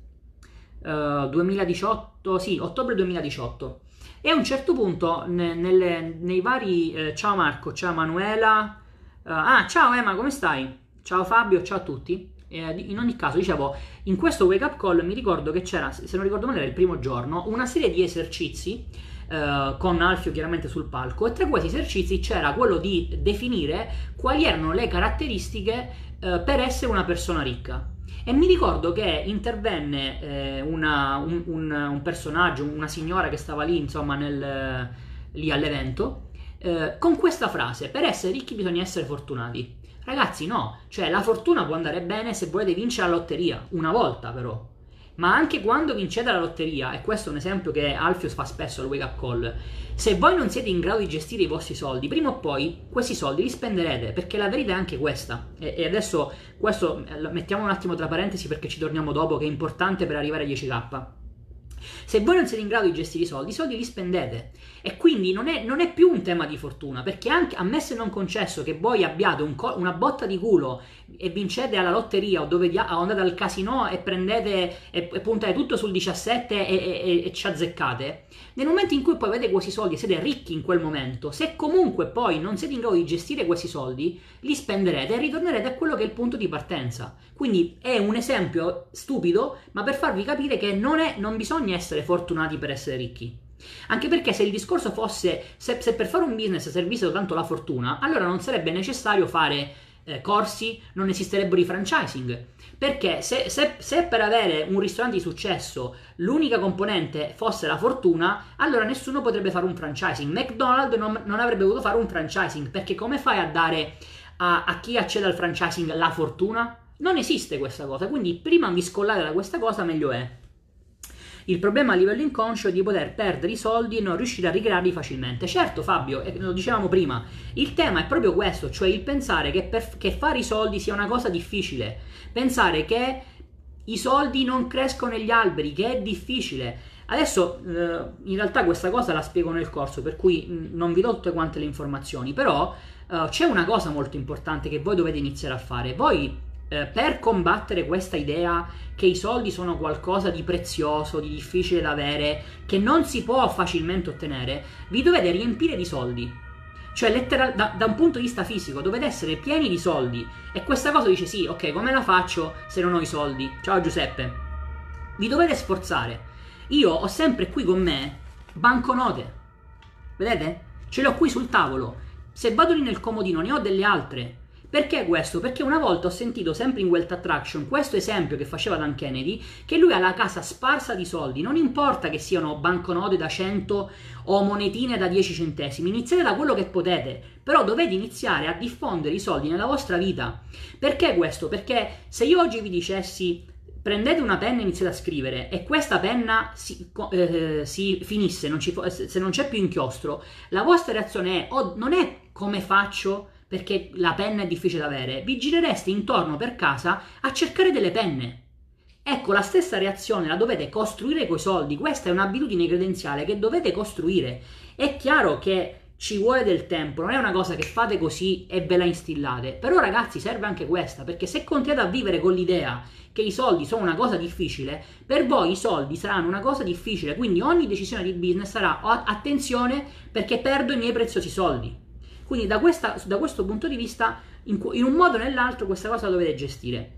Uh, 2018, sì, ottobre 2018. E a un certo punto, ne, nelle, nei vari... Eh, ciao Marco, ciao Manuela. Uh, ah, ciao Emma, come stai? Ciao Fabio, ciao a tutti. Eh, in ogni caso, dicevo, in questo wake up call mi ricordo che c'era, se non ricordo male era il primo giorno, una serie di esercizi eh, con Alfio chiaramente sul palco e tra questi esercizi c'era quello di definire quali erano le caratteristiche eh, per essere una persona ricca. E mi ricordo che intervenne eh, una, un, un, un, personaggio, una signora che stava lì, insomma, nel, lì all'evento, eh, con questa frase: Per essere ricchi bisogna essere fortunati. Ragazzi, no, cioè la fortuna può andare bene se volete vincere la lotteria, una volta però. Ma anche quando vincete la lotteria, e questo è un esempio che Alfios fa spesso al wake up call, se voi non siete in grado di gestire i vostri soldi, prima o poi questi soldi li spenderete, perché la verità è anche questa. E, e adesso questo eh, mettiamo un attimo tra parentesi perché ci torniamo dopo, che è importante per arrivare a 10k. Se voi non siete in grado di gestire i soldi, i soldi li spendete. E quindi non è, non è più un tema di fortuna, perché anche ammesso e non concesso che voi abbiate un co- una botta di culo e vincete alla lotteria o dove dia- andate al casino e prendete e, e puntate tutto sul 17 e, e, e, ci azzeccate, nel momento in cui poi avete questi soldi e siete ricchi in quel momento, se comunque poi non siete in grado di gestire questi soldi, li spenderete e ritornerete a quello che è il punto di partenza. Quindi è un esempio stupido, ma per farvi capire che non, è, non bisogna essere fortunati per essere ricchi. Anche perché se il discorso fosse se, se per fare un business servisse soltanto la fortuna, allora non sarebbe necessario fare eh, corsi, non esisterebbero i franchising. Perché se, se, se, per avere un ristorante di successo l'unica componente fosse la fortuna, allora nessuno potrebbe fare un franchising. McDonald's non, non avrebbe voluto fare un franchising, perché come fai a dare a, a chi accede al franchising la fortuna? Non esiste questa cosa, quindi prima vi scollate da questa cosa meglio è. Il problema a livello inconscio è di poter perdere i soldi e non riuscire a ricrearli facilmente. Certo, Fabio, eh, lo dicevamo prima, il tema è proprio questo, cioè il pensare che, per, che fare i soldi sia una cosa difficile, pensare che i soldi non crescono negli alberi, che è difficile. Adesso eh, in realtà questa cosa la spiego nel corso, per cui mm, non vi do tutte quante le informazioni, però eh, c'è una cosa molto importante che voi dovete iniziare a fare. Voi eh, per combattere questa idea che i soldi sono qualcosa di prezioso, di difficile da avere, che non si può facilmente ottenere, vi dovete riempire di soldi. Cioè, letteral, da, da, un punto di vista fisico, dovete essere pieni di soldi. E questa cosa dice: sì, ok, come la faccio se non ho i soldi? Ciao Giuseppe. Vi dovete sforzare. Io ho sempre qui con me banconote. Vedete? Ce le ho qui sul tavolo. Se vado lì nel comodino, ne ho delle altre. Perché questo? Perché una volta ho sentito sempre in Wealth Attraction questo esempio che faceva Dan Kennedy, che lui ha la casa sparsa di soldi, non importa che siano banconote da 100 o monetine da 10 centesimi, iniziate da quello che potete, però dovete iniziare a diffondere i soldi nella vostra vita. Perché questo? Perché se io oggi vi dicessi prendete una penna e iniziate a scrivere e questa penna si, eh, si finisse, non ci, se non c'è più inchiostro, la vostra reazione è, oh, non è come faccio perché la penna è difficile da avere, vi girereste intorno per casa a cercare delle penne. Ecco, la stessa reazione la dovete costruire coi soldi, questa è un'abitudine credenziale che dovete costruire. È chiaro che ci vuole del tempo, non è una cosa che fate così e ve la instillate. Però ragazzi serve anche questa, perché se continuate a vivere con l'idea che i soldi sono una cosa difficile, per voi i soldi saranno una cosa difficile, quindi ogni decisione di business sarà attenzione perché perdo i miei preziosi soldi. Quindi da, questa, da questo punto di vista, in, in un modo o nell'altro, questa cosa la dovete gestire.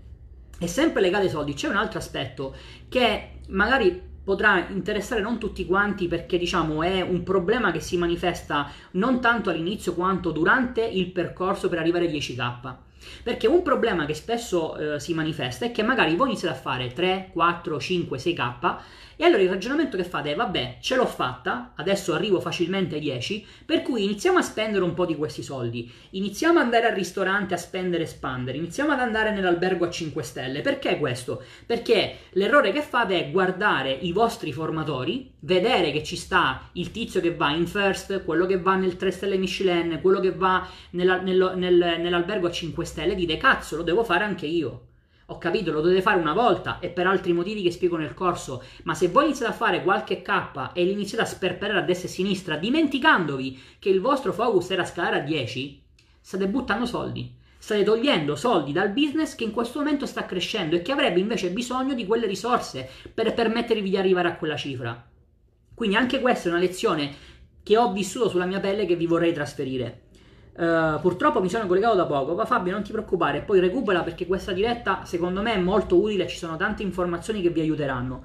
È sempre legato ai soldi. C'è un altro aspetto che magari potrà interessare non tutti quanti perché diciamo è un problema che si manifesta non tanto all'inizio quanto durante il percorso per arrivare a 10k. Perché un problema che spesso eh, si manifesta è che magari voi iniziate a fare 3, 4, 5, 6k e allora il ragionamento che fate è, vabbè, ce l'ho fatta, adesso arrivo facilmente ai 10, per cui iniziamo a spendere un po' di questi soldi, iniziamo ad andare al ristorante a spendere e spandere, iniziamo ad andare nell'albergo a 5 stelle. Perché questo? Perché l'errore che fate è guardare i vostri formatori, vedere che ci sta il tizio che va in first, quello che va nel 3 stelle Michelin, quello che va nella, nel, nel, nell'albergo a 5 stelle, dite cazzo, lo devo fare anche io. Ho capito, lo dovete fare una volta e per altri motivi che spiego nel corso, ma se voi iniziate a fare qualche K e iniziate a sperperare a destra e a sinistra, dimenticandovi che il vostro focus era scalare a 10, state buttando soldi. State togliendo soldi dal business che in questo momento sta crescendo e che avrebbe invece bisogno di quelle risorse per permettervi di arrivare a quella cifra. Quindi anche questa è una lezione che ho vissuto sulla mia pelle che vi vorrei trasferire. Uh, purtroppo mi sono collegato da poco, ma Fabio non ti preoccupare, poi recupera perché questa diretta secondo me è molto utile, ci sono tante informazioni che vi aiuteranno.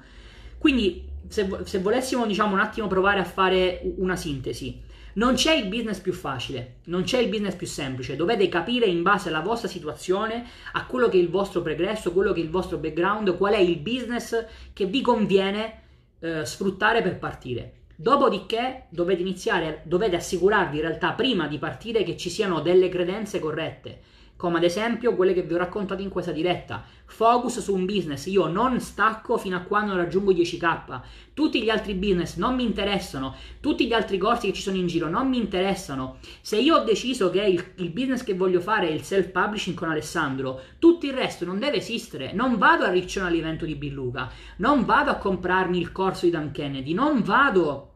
Quindi se, se volessimo diciamo un attimo provare a fare una sintesi, non c'è il business più facile, non c'è il business più semplice, dovete capire in base alla vostra situazione, a quello che è il vostro pregresso, quello che è il vostro background, qual è il business che vi conviene uh, sfruttare per partire. Dopodiché dovete iniziare, dovete assicurarvi in realtà prima di partire che ci siano delle credenze corrette. Come ad esempio quelle che vi ho raccontato in questa diretta. Focus su un business, io non stacco fino a quando raggiungo 10k. Tutti gli altri business non mi interessano, tutti gli altri corsi che ci sono in giro non mi interessano. Se io ho deciso che il, il business che voglio fare è il self-publishing con Alessandro, tutto il resto non deve esistere. Non vado a Riccione all'evento di Billuca, non vado a comprarmi il corso di Dan Kennedy, non vado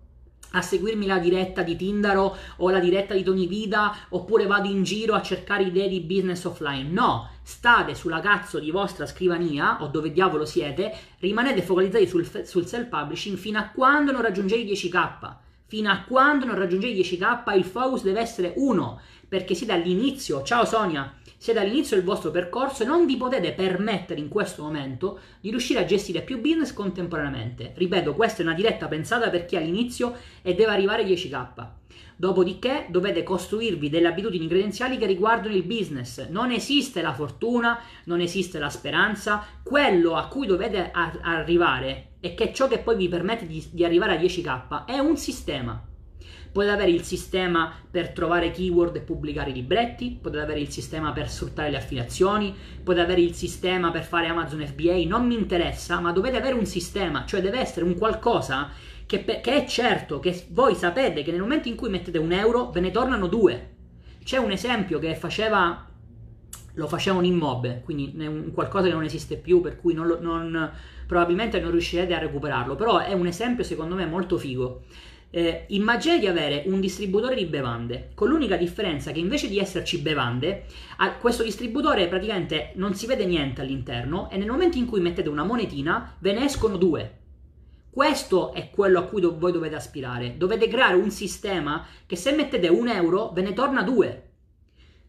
a seguirmi la diretta di Tindaro o la diretta di Tony Vida oppure vado in giro a cercare idee di business offline. No, state sulla cazzo di vostra scrivania o dove diavolo siete, rimanete focalizzati sul, sul self-publishing fino a quando non raggiungete i 10k. Fino a quando non raggiungete i 10k il focus deve essere uno, perché siete all'inizio. Ciao Sonia! Siete all'inizio del vostro percorso e non vi potete permettere in questo momento di riuscire a gestire più business contemporaneamente. Ripeto, questa è una diretta pensata per chi è all'inizio e deve arrivare a 10k. Dopodiché dovete costruirvi delle abitudini credenziali che riguardano il business. Non esiste la fortuna, non esiste la speranza. Quello a cui dovete a- arrivare e che è ciò che poi vi permette di, di arrivare a 10k è un sistema. Potete avere il sistema per trovare keyword e pubblicare i libretti, potete avere il sistema per sfruttare le affiliazioni, potete avere il sistema per fare Amazon FBA, non mi interessa, ma dovete avere un sistema, cioè deve essere un qualcosa che, che è certo, che voi sapete che nel momento in cui mettete un euro ve ne tornano due. C'è un esempio che faceva lo facevano in mob, quindi è un qualcosa che non esiste più, per cui non, non, probabilmente non riuscirete a recuperarlo, però è un esempio secondo me molto figo. Eh, immagina di avere un distributore di bevande, con l'unica differenza che invece di esserci bevande, questo distributore praticamente non si vede niente all'interno e nel momento in cui mettete una monetina ve ne escono due. Questo è quello a cui do- voi dovete aspirare. Dovete creare un sistema che se mettete un euro ve ne torna due.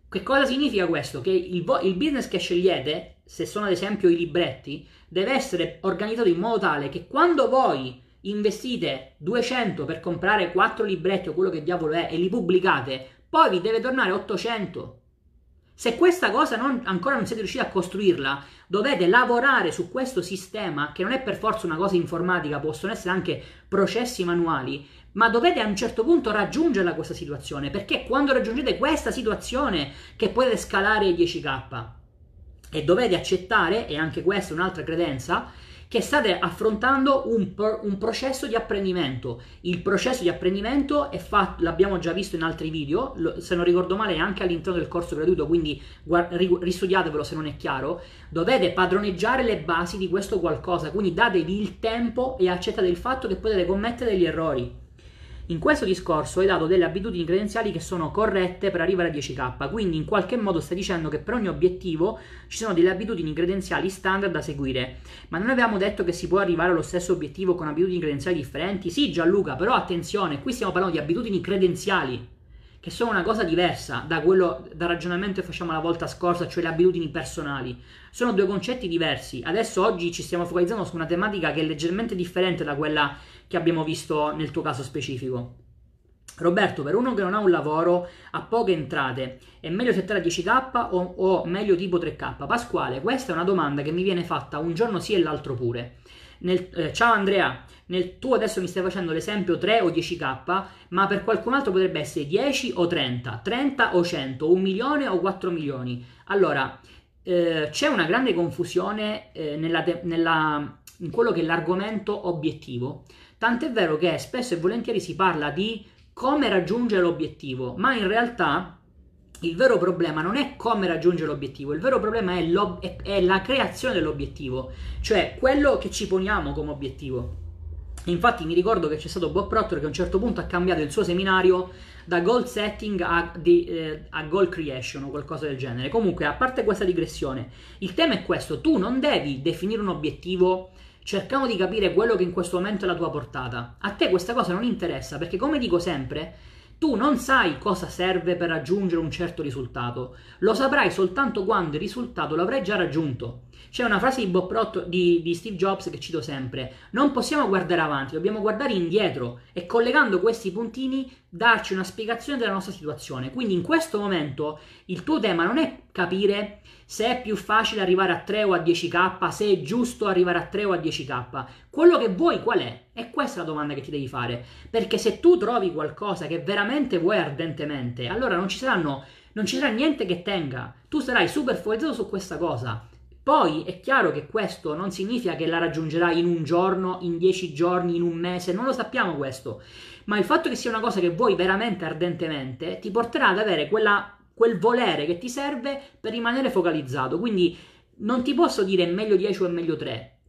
Che cosa significa questo? Che il, vo- il business che scegliete, se sono ad esempio i libretti, deve essere organizzato in modo tale che quando voi investite 200 per comprare 4 libretti o quello che diavolo è e li pubblicate, poi vi deve tornare 800. Se questa cosa non, ancora non siete riusciti a costruirla, dovete lavorare su questo sistema, che non è per forza una cosa informatica, possono essere anche processi manuali, ma dovete a un certo punto raggiungerla questa situazione, perché quando raggiungete questa situazione che potete scalare i 10k e dovete accettare, e anche questa è un'altra credenza, che state affrontando un, un, processo di apprendimento. Il processo di apprendimento è fatto, l'abbiamo già visto in altri video, lo, se non ricordo male è anche all'interno del corso gratuito, quindi guard, ristudiatevelo se non è chiaro. Dovete padroneggiare le basi di questo qualcosa, quindi datevi il tempo e accettate il fatto che potete commettere degli errori. In questo discorso hai dato delle abitudini credenziali che sono corrette per arrivare a 10k, quindi in qualche modo stai dicendo che per ogni obiettivo ci sono delle abitudini credenziali standard da seguire. Ma non avevamo detto che si può arrivare allo stesso obiettivo con abitudini credenziali differenti? Sì, Gianluca, però attenzione, qui stiamo parlando di abitudini credenziali che sono una cosa diversa da quello dal ragionamento che facciamo la volta scorsa, cioè le abitudini personali. Sono due concetti diversi. Adesso oggi ci stiamo focalizzando su una tematica che è leggermente differente da quella che abbiamo visto nel tuo caso specifico. Roberto, per uno che non ha un lavoro, ha poche entrate, è meglio settare a 10k o, o meglio tipo 3k? Pasquale, questa è una domanda che mi viene fatta un giorno sì e l'altro pure. Nel, eh, ciao Andrea, nel, tu adesso mi stai facendo l'esempio 3 o 10k, ma per qualcun altro potrebbe essere 10 o 30, 30 o 100, 1 milione o 4 milioni. Allora, eh, c'è una grande confusione eh, nella, nella, in quello che è l'argomento obiettivo. Tant'è vero che spesso e volentieri si parla di come raggiungere l'obiettivo, ma in realtà il vero problema non è come raggiungere l'obiettivo, il vero problema è, è, è la creazione dell'obiettivo, cioè quello che ci poniamo come obiettivo. Infatti mi ricordo che c'è stato Bob Proctor che a un certo punto ha cambiato il suo seminario da goal setting a, di, eh, a, goal creation o qualcosa del genere. Comunque, a parte questa digressione, il tema è questo, tu non devi definire un obiettivo cercando di capire quello che in questo momento è la tua portata. A te questa cosa non interessa perché come dico sempre, tu non sai cosa serve per raggiungere un certo risultato, lo saprai soltanto quando il risultato l'avrai già raggiunto. C'è una frase di Bob di, di, Steve Jobs che cito sempre: Non possiamo guardare avanti, dobbiamo guardare indietro e collegando questi puntini darci una spiegazione della nostra situazione. Quindi in questo momento il tuo tema non è capire se è più facile arrivare a 3 o a 10k, se è giusto arrivare a 3 o a 10k. Quello che vuoi qual è? E questa è la domanda che ti devi fare. Perché se tu trovi qualcosa che veramente vuoi ardentemente, allora non ci saranno non ci sarà niente che tenga. Tu sarai super focalizzato su questa cosa. Poi è chiaro che questo non significa che la raggiungerai in un giorno, in dieci giorni, in un mese, non lo sappiamo questo. Ma il fatto che sia una cosa che vuoi veramente ardentemente ti porterà ad avere quella quel volere che ti serve per rimanere focalizzato. Quindi non ti posso dire meglio 10 o meglio 3.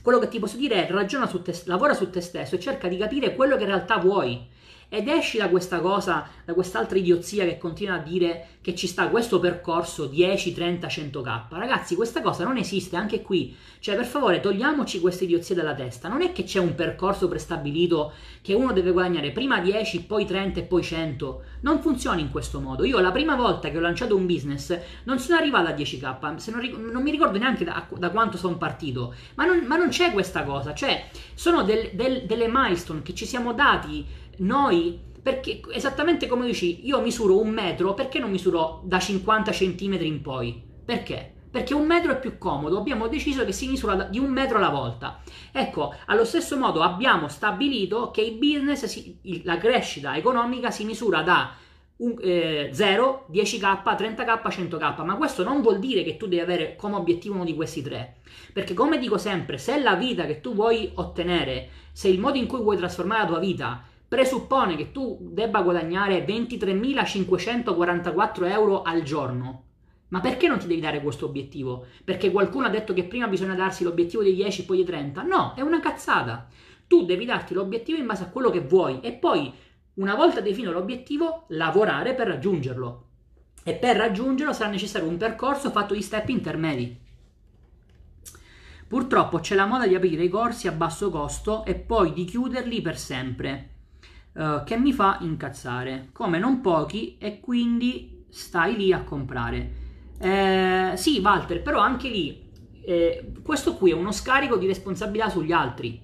Quello che ti posso dire è ragiona su te, lavora su te stesso e cerca di capire quello che in realtà vuoi ed esci da questa cosa, da quest'altra idiozia che continua a dire che ci sta questo percorso 10, 30, 100k. Ragazzi, questa cosa non esiste anche qui. Cioè, per favore, togliamoci queste idiozie dalla testa. Non è che c'è un percorso prestabilito che uno deve guadagnare prima 10, poi 30 e poi 100. Non funziona in questo modo. Io la prima volta che ho lanciato un business non sono arrivato a 10k, non, non, mi ricordo neanche da, da quanto sono partito. Ma non, ma non, c'è questa cosa. Cioè, sono del, del, delle milestone che ci siamo dati noi, perché esattamente come dici, io misuro un metro, perché non misuro da 50 cm in poi? Perché? Perché un metro è più comodo, abbiamo deciso che si misura di un metro alla volta. Ecco, allo stesso modo abbiamo stabilito che il business, si, la crescita economica si misura da un, eh, 0, 10k, 30k, 100k, ma questo non vuol dire che tu devi avere come obiettivo uno di questi tre. Perché come dico sempre, se la vita che tu vuoi ottenere, se il modo in cui vuoi trasformare la tua vita presuppone che tu debba guadagnare 23.544 euro al giorno. Ma perché non ti devi dare questo obiettivo? Perché qualcuno ha detto che prima bisogna darsi l'obiettivo dei 10 e poi dei 30? No, è una cazzata. Tu devi darti l'obiettivo in base a quello che vuoi e poi, una volta definito l'obiettivo, lavorare per raggiungerlo. E per raggiungerlo sarà necessario un percorso fatto di step intermedi. Purtroppo c'è la moda di aprire i corsi a basso costo e poi di chiuderli per sempre. Eh, che mi fa incazzare, come non pochi, e quindi stai lì a comprare. Eh, sì, Walter, però anche lì eh, questo qui è uno scarico di responsabilità sugli altri.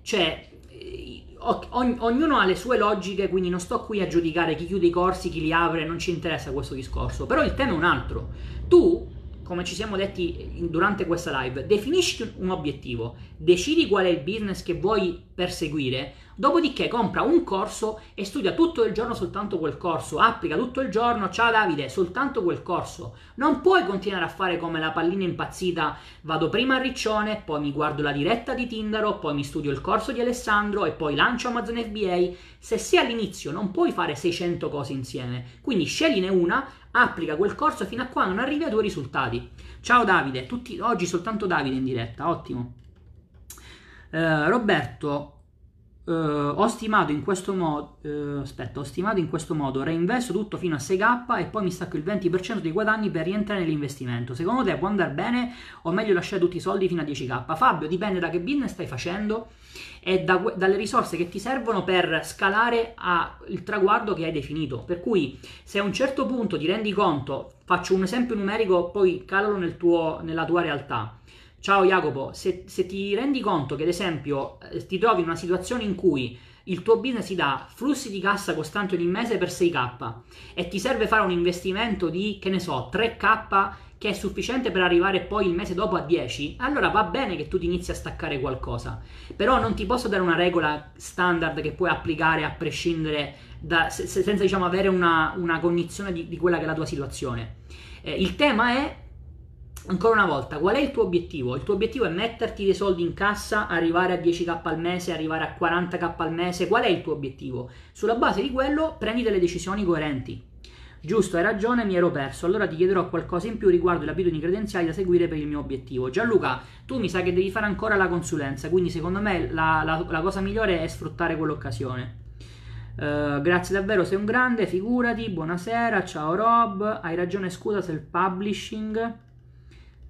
Cioè, eh, ogn- ognuno ha le sue logiche, quindi non sto qui a giudicare chi chiude i corsi, chi li apre, non ci interessa questo discorso. Però il tema è un altro. Tu come ci siamo detti durante questa live, definisci un obiettivo, decidi qual è il business che vuoi perseguire, dopodiché compra un corso e studia tutto il giorno soltanto quel corso, applica tutto il giorno, ciao Davide, soltanto quel corso. Non puoi continuare a fare come la pallina impazzita, vado prima a Riccione, poi mi guardo la diretta di Tindaro, poi mi studio il corso di Alessandro e poi lancio Amazon FBA. Se sei all'inizio non puoi fare 600 cose insieme, quindi scegliene una, applica quel corso fino a quando non arrivi ai tuoi risultati. Ciao Davide, tutti, oggi soltanto Davide in diretta, ottimo. Uh, Roberto, uh, ho stimato in questo modo, uh, aspetta, ho stimato in questo modo, reinvesto tutto fino a 6k e poi mi stacco il 20% dei guadagni per rientrare nell'investimento. Secondo te può andare bene o meglio lasciare tutti i soldi fino a 10k? Fabio, dipende da che business stai facendo e da, dalle risorse che ti servono per scalare al traguardo che hai definito. Per cui se a un certo punto ti rendi conto, faccio un esempio numerico, poi calalo nel tuo, nella tua realtà Ciao Jacopo, se, se, ti rendi conto che ad esempio eh, ti trovi in una situazione in cui il tuo business ti dà flussi di cassa costanti ogni mese per 6k e ti serve fare un investimento di, che ne so, 3k che è sufficiente per arrivare poi il mese dopo a 10, allora va bene che tu ti inizi a staccare qualcosa. Però non ti posso dare una regola standard che puoi applicare a prescindere da, se, senza diciamo avere una, una cognizione di, di, quella che è la tua situazione. Eh, il tema è Ancora una volta, qual è il tuo obiettivo? Il tuo obiettivo è metterti dei soldi in cassa, arrivare a 10k al mese, arrivare a 40k al mese. Qual è il tuo obiettivo? Sulla base di quello prendi delle decisioni coerenti. Giusto, hai ragione, mi ero perso. Allora ti chiederò qualcosa in più riguardo le abitudini credenziali da seguire per il mio obiettivo. Gianluca, tu mi sa che devi fare ancora la consulenza, quindi secondo me la, la, la cosa migliore è sfruttare quell'occasione. Uh, grazie davvero, sei un grande, figurati, buonasera, ciao Rob, hai ragione, scusa se il publishing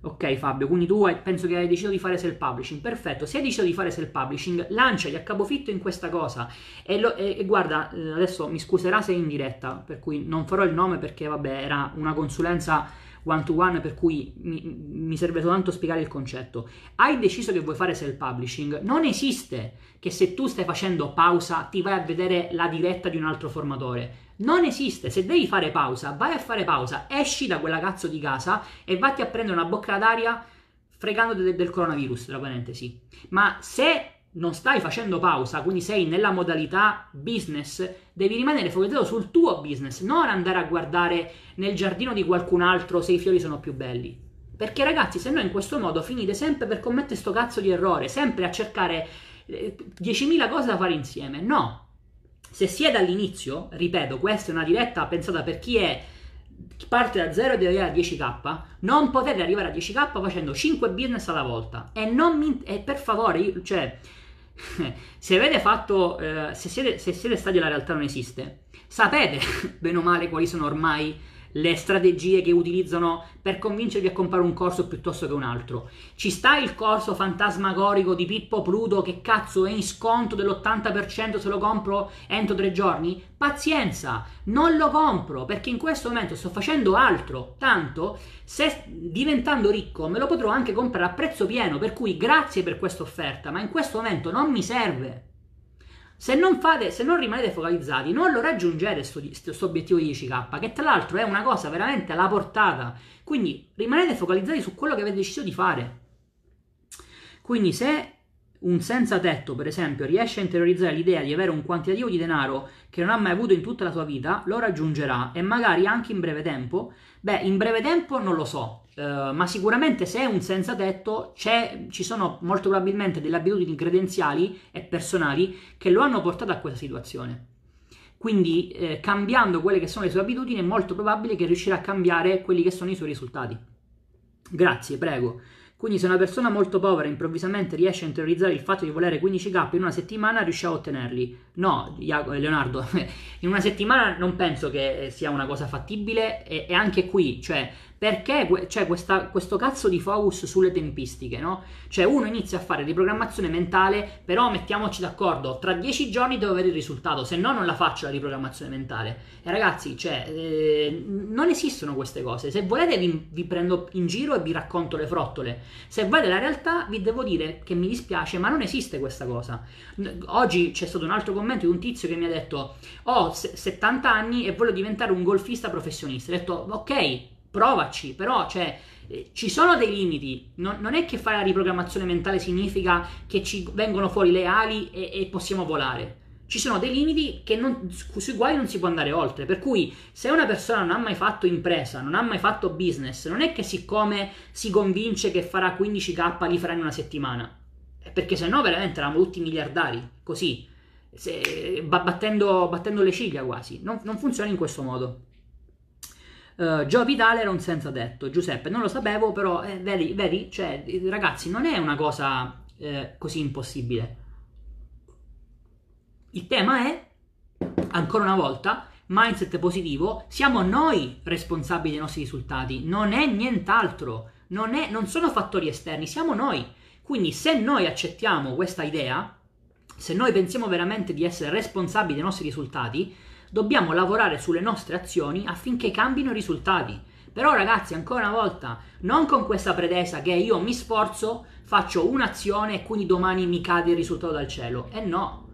Ok Fabio, quindi tu penso che hai deciso di fare self-publishing, perfetto, se hai deciso di fare self-publishing lanciati a capofitto in questa cosa e, lo, e, e, guarda, eh, adesso mi scuserà se è in diretta, per cui non farò il nome perché vabbè era una consulenza one to one per cui mi, mi serve soltanto spiegare il concetto. Hai deciso che vuoi fare self-publishing, non esiste che se tu stai facendo pausa ti vai a vedere la diretta di un altro formatore. Non esiste, se devi fare pausa, vai a fare pausa, esci da quella cazzo di casa e vatti a prendere una bocca d'aria fregando del, del coronavirus, tra parentesi. Ma se non stai facendo pausa, quindi sei nella modalità business, devi rimanere focalizzato sul tuo business, non andare a guardare nel giardino di qualcun altro se i fiori sono più belli. Perché ragazzi, se no in questo modo finite sempre per commettere sto cazzo di errore, sempre a cercare eh, 10.000 cose da fare insieme. No. Se si è dall'inizio, ripeto, questa è una diretta pensata per chi è parte da 0 e deve arrivare a 10k, non potete arrivare a 10k facendo 5 business alla volta. E mi, e per favore, io, cioè se avete fatto, eh, se, siete, se siete stati alla realtà non esiste, sapete bene o male quali sono ormai le strategie che utilizzano per convincervi a comprare un corso piuttosto che un altro. Ci sta il corso fantasmagorico di Pippo Pluto che cazzo è in sconto dell'80% se lo compro entro tre giorni? Pazienza, non lo compro perché in questo momento sto facendo altro. Tanto, se diventando ricco me lo potrò anche comprare a prezzo pieno, per cui grazie per questa offerta, ma in questo momento non mi serve. Se non, fate, se non rimanete focalizzati, non lo raggiungete questo obiettivo di 10k, che tra l'altro è una cosa veramente alla portata. Quindi rimanete focalizzati su quello che avete deciso di fare. Quindi se un senza tetto, per esempio, riesce a interiorizzare l'idea di avere un quantitativo di denaro che non ha mai avuto in tutta la sua vita, lo raggiungerà e magari anche in breve tempo. Beh, in breve tempo non lo so, Uh, ma sicuramente se è un senza tetto ci sono molto probabilmente delle abitudini credenziali e personali che lo hanno portato a questa situazione. Quindi eh, cambiando quelle che sono le sue abitudini è molto probabile che riuscirà a cambiare quelli che sono i suoi risultati. Grazie, prego. Quindi se una persona molto povera improvvisamente riesce a interiorizzare il fatto di volere 15k in una settimana, riuscirà a ottenerli. No, Leonardo, in una settimana non penso che sia una cosa fattibile e, e anche qui, cioè perché c'è questa, questo cazzo di focus sulle tempistiche, no? Cioè uno inizia a fare riprogrammazione mentale, però mettiamoci d'accordo, tra dieci giorni devo avere il risultato, se no non la faccio la riprogrammazione mentale. E ragazzi, cioè, eh, non esistono queste cose. Se volete vi, vi, prendo in giro e vi racconto le frottole. Se volete la realtà vi devo dire che mi dispiace, ma non esiste questa cosa. Oggi c'è stato un altro commento di un tizio che mi ha detto ho 70 anni e voglio diventare un golfista professionista. Ho detto ok, provaci, però cioè, eh, ci sono dei limiti, non, non, è che fare la riprogrammazione mentale significa che ci vengono fuori le ali e, e possiamo volare. Ci sono dei limiti non, sui quali non si può andare oltre. Per cui, se una persona non ha mai fatto impresa, non ha mai fatto business, non è che siccome si convince che farà 15k li farà in una settimana. Perché se no, veramente eravamo tutti miliardari, così, se, battendo, battendo, le ciglia quasi. Non, non funziona in questo modo. Uh, Gio Vitale era un senza tetto. Giuseppe, non lo sapevo, però, eh, vedi, vedi, cioè, ragazzi, non è una cosa eh, così impossibile. Il tema è, ancora una volta, mindset positivo, siamo noi responsabili dei nostri risultati, non è nient'altro, non, è, non sono fattori esterni, siamo noi. Quindi se noi accettiamo questa idea, se noi pensiamo veramente di essere responsabili dei nostri risultati, dobbiamo lavorare sulle nostre azioni affinché cambino i risultati. Però ragazzi, ancora una volta, non con questa pretesa che io mi sforzo, faccio un'azione e quindi domani mi cade il risultato dal cielo. Eh no.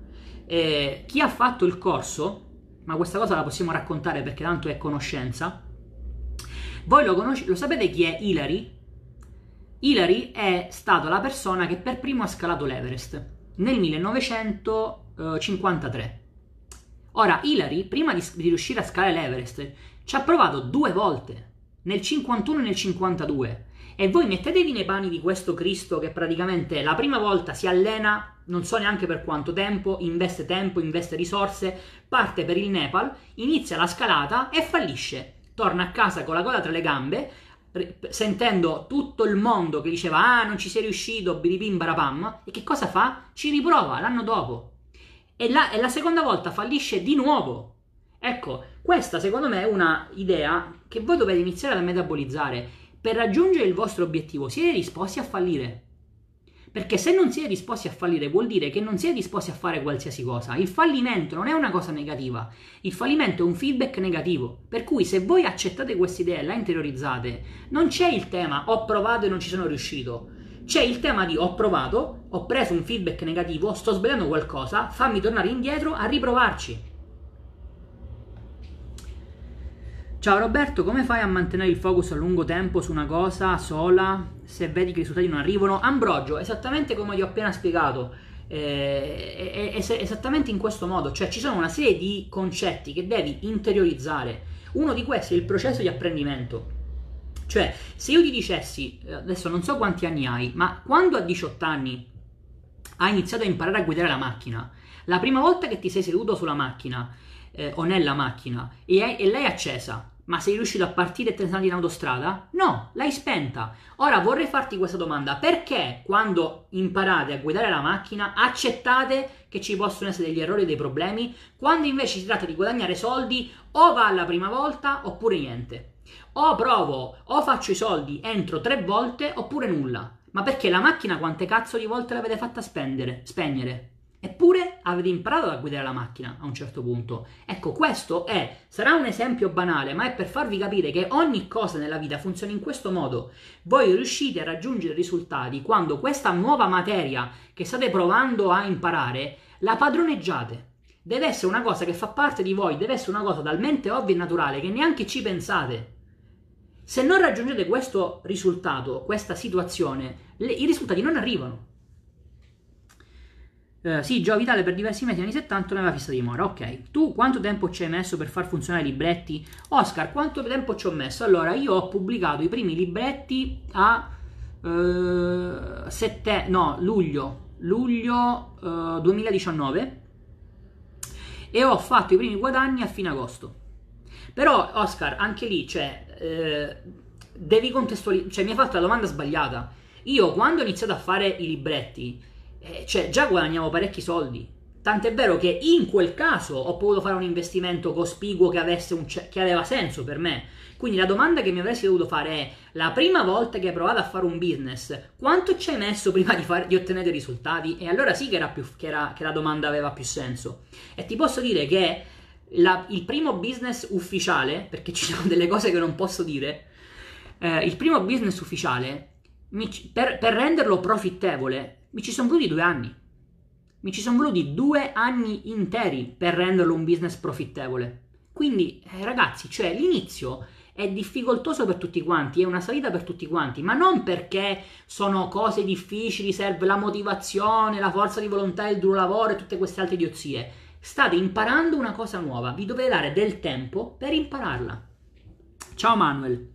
Eh, chi ha fatto il corso, ma questa cosa la possiamo raccontare perché tanto è conoscenza, voi lo, conosce- lo sapete chi è Hilary? Hilary è stata la persona che per primo ha scalato l'Everest nel 1953. Ora, Hillary, prima di, di riuscire a scalare l'Everest, ci ha provato due volte, nel 51 e nel 52. E voi mettetevi nei panni di questo Cristo che praticamente la prima volta si allena, non so neanche per quanto tempo, investe tempo, investe risorse, parte per il Nepal, inizia la scalata e fallisce. Torna a casa con la coda tra le gambe, sentendo tutto il mondo che diceva ah non ci sei riuscito, biribim barapam, e che cosa fa? Ci riprova l'anno dopo e la, e la seconda volta fallisce di nuovo. Ecco, questa secondo me è una idea che voi dovete iniziare a metabolizzare. Per raggiungere il vostro obiettivo siete disposti a fallire. Perché se non siete disposti a fallire vuol dire che non siete disposti a fare qualsiasi cosa. Il fallimento non è una cosa negativa, il fallimento è un feedback negativo. Per cui se voi accettate questa idea e la interiorizzate, non c'è il tema ho provato e non ci sono riuscito. C'è il tema di ho provato, ho preso un feedback negativo, sto sbagliando qualcosa, fammi tornare indietro a riprovarci. Ciao Roberto, come fai a mantenere il focus a lungo tempo su una cosa sola se vedi che i risultati non arrivano? Ambrogio, esattamente come ti ho appena spiegato, eh, è esattamente in questo modo, cioè ci sono una serie di concetti che devi interiorizzare. Uno di questi è il processo di apprendimento. Cioè, se io ti dicessi, eh, adesso non so quanti anni hai, ma quando a 18 anni hai iniziato a imparare a guidare la macchina, la prima volta che ti sei seduto sulla macchina, eh, o nella macchina e, è, e è accesa, ma sei riuscito a partire e te ne sei in autostrada? No, l'hai spenta. Ora vorrei farti questa domanda: perché quando imparate a guidare la macchina accettate che ci possono essere degli errori e dei problemi, quando invece si tratta di guadagnare soldi o va la prima volta oppure niente? O provo, o faccio i soldi entro tre volte oppure nulla. Ma perché la macchina quante cazzo di volte l'avete fatta spendere, spegnere? Eppure avete imparato a guidare la macchina a un certo punto. Ecco, questo è, sarà un esempio banale, ma è per farvi capire che ogni cosa nella vita funziona in questo modo. Voi riuscite a raggiungere risultati quando questa nuova materia che state provando a imparare la padroneggiate. Deve essere una cosa che fa parte di voi, deve essere una cosa talmente ovvia e naturale che neanche ci pensate. Se non raggiungete questo risultato, questa situazione, le, i risultati non arrivano. Uh, sì, Gio Vitale per diversi mesi anni 70 non aveva fissa dimora. Ok, tu quanto tempo ci hai messo per far funzionare i libretti? Oscar, quanto tempo ci ho messo? Allora, io ho pubblicato i primi libretti a uh, sette, no, luglio, luglio uh, 2019 e ho fatto i primi guadagni a fine agosto. Però, Oscar, anche lì, cioè, eh, devi contestualizzare, cioè mi hai fatto la domanda sbagliata. Io quando ho iniziato a fare i libretti eh, cioè già guadagnavo parecchi soldi. Tant'è vero che in quel caso ho potuto fare un investimento cospicuo che, un, che aveva senso per me. Quindi la domanda che mi avresti dovuto fare è: la prima volta che hai provato a fare un business, quanto ci hai messo prima di, fare, di ottenere risultati? E allora sì che, era più, che, era, che, la domanda aveva più senso. E ti posso dire che la, il primo business ufficiale, perché ci sono delle cose che non posso dire, eh, il primo business ufficiale, mi, per, per renderlo profittevole, mi ci sono voluti due anni. Mi ci sono voluti due anni interi per renderlo un business profittevole. Quindi, eh, ragazzi, cioè l'inizio è difficoltoso per tutti quanti, è una salita per tutti quanti, ma non perché sono cose difficili, serve la motivazione, la forza di volontà, il duro lavoro e tutte queste altre idiozie. State imparando una cosa nuova, vi dovete dare del tempo per impararla. Ciao Manuel.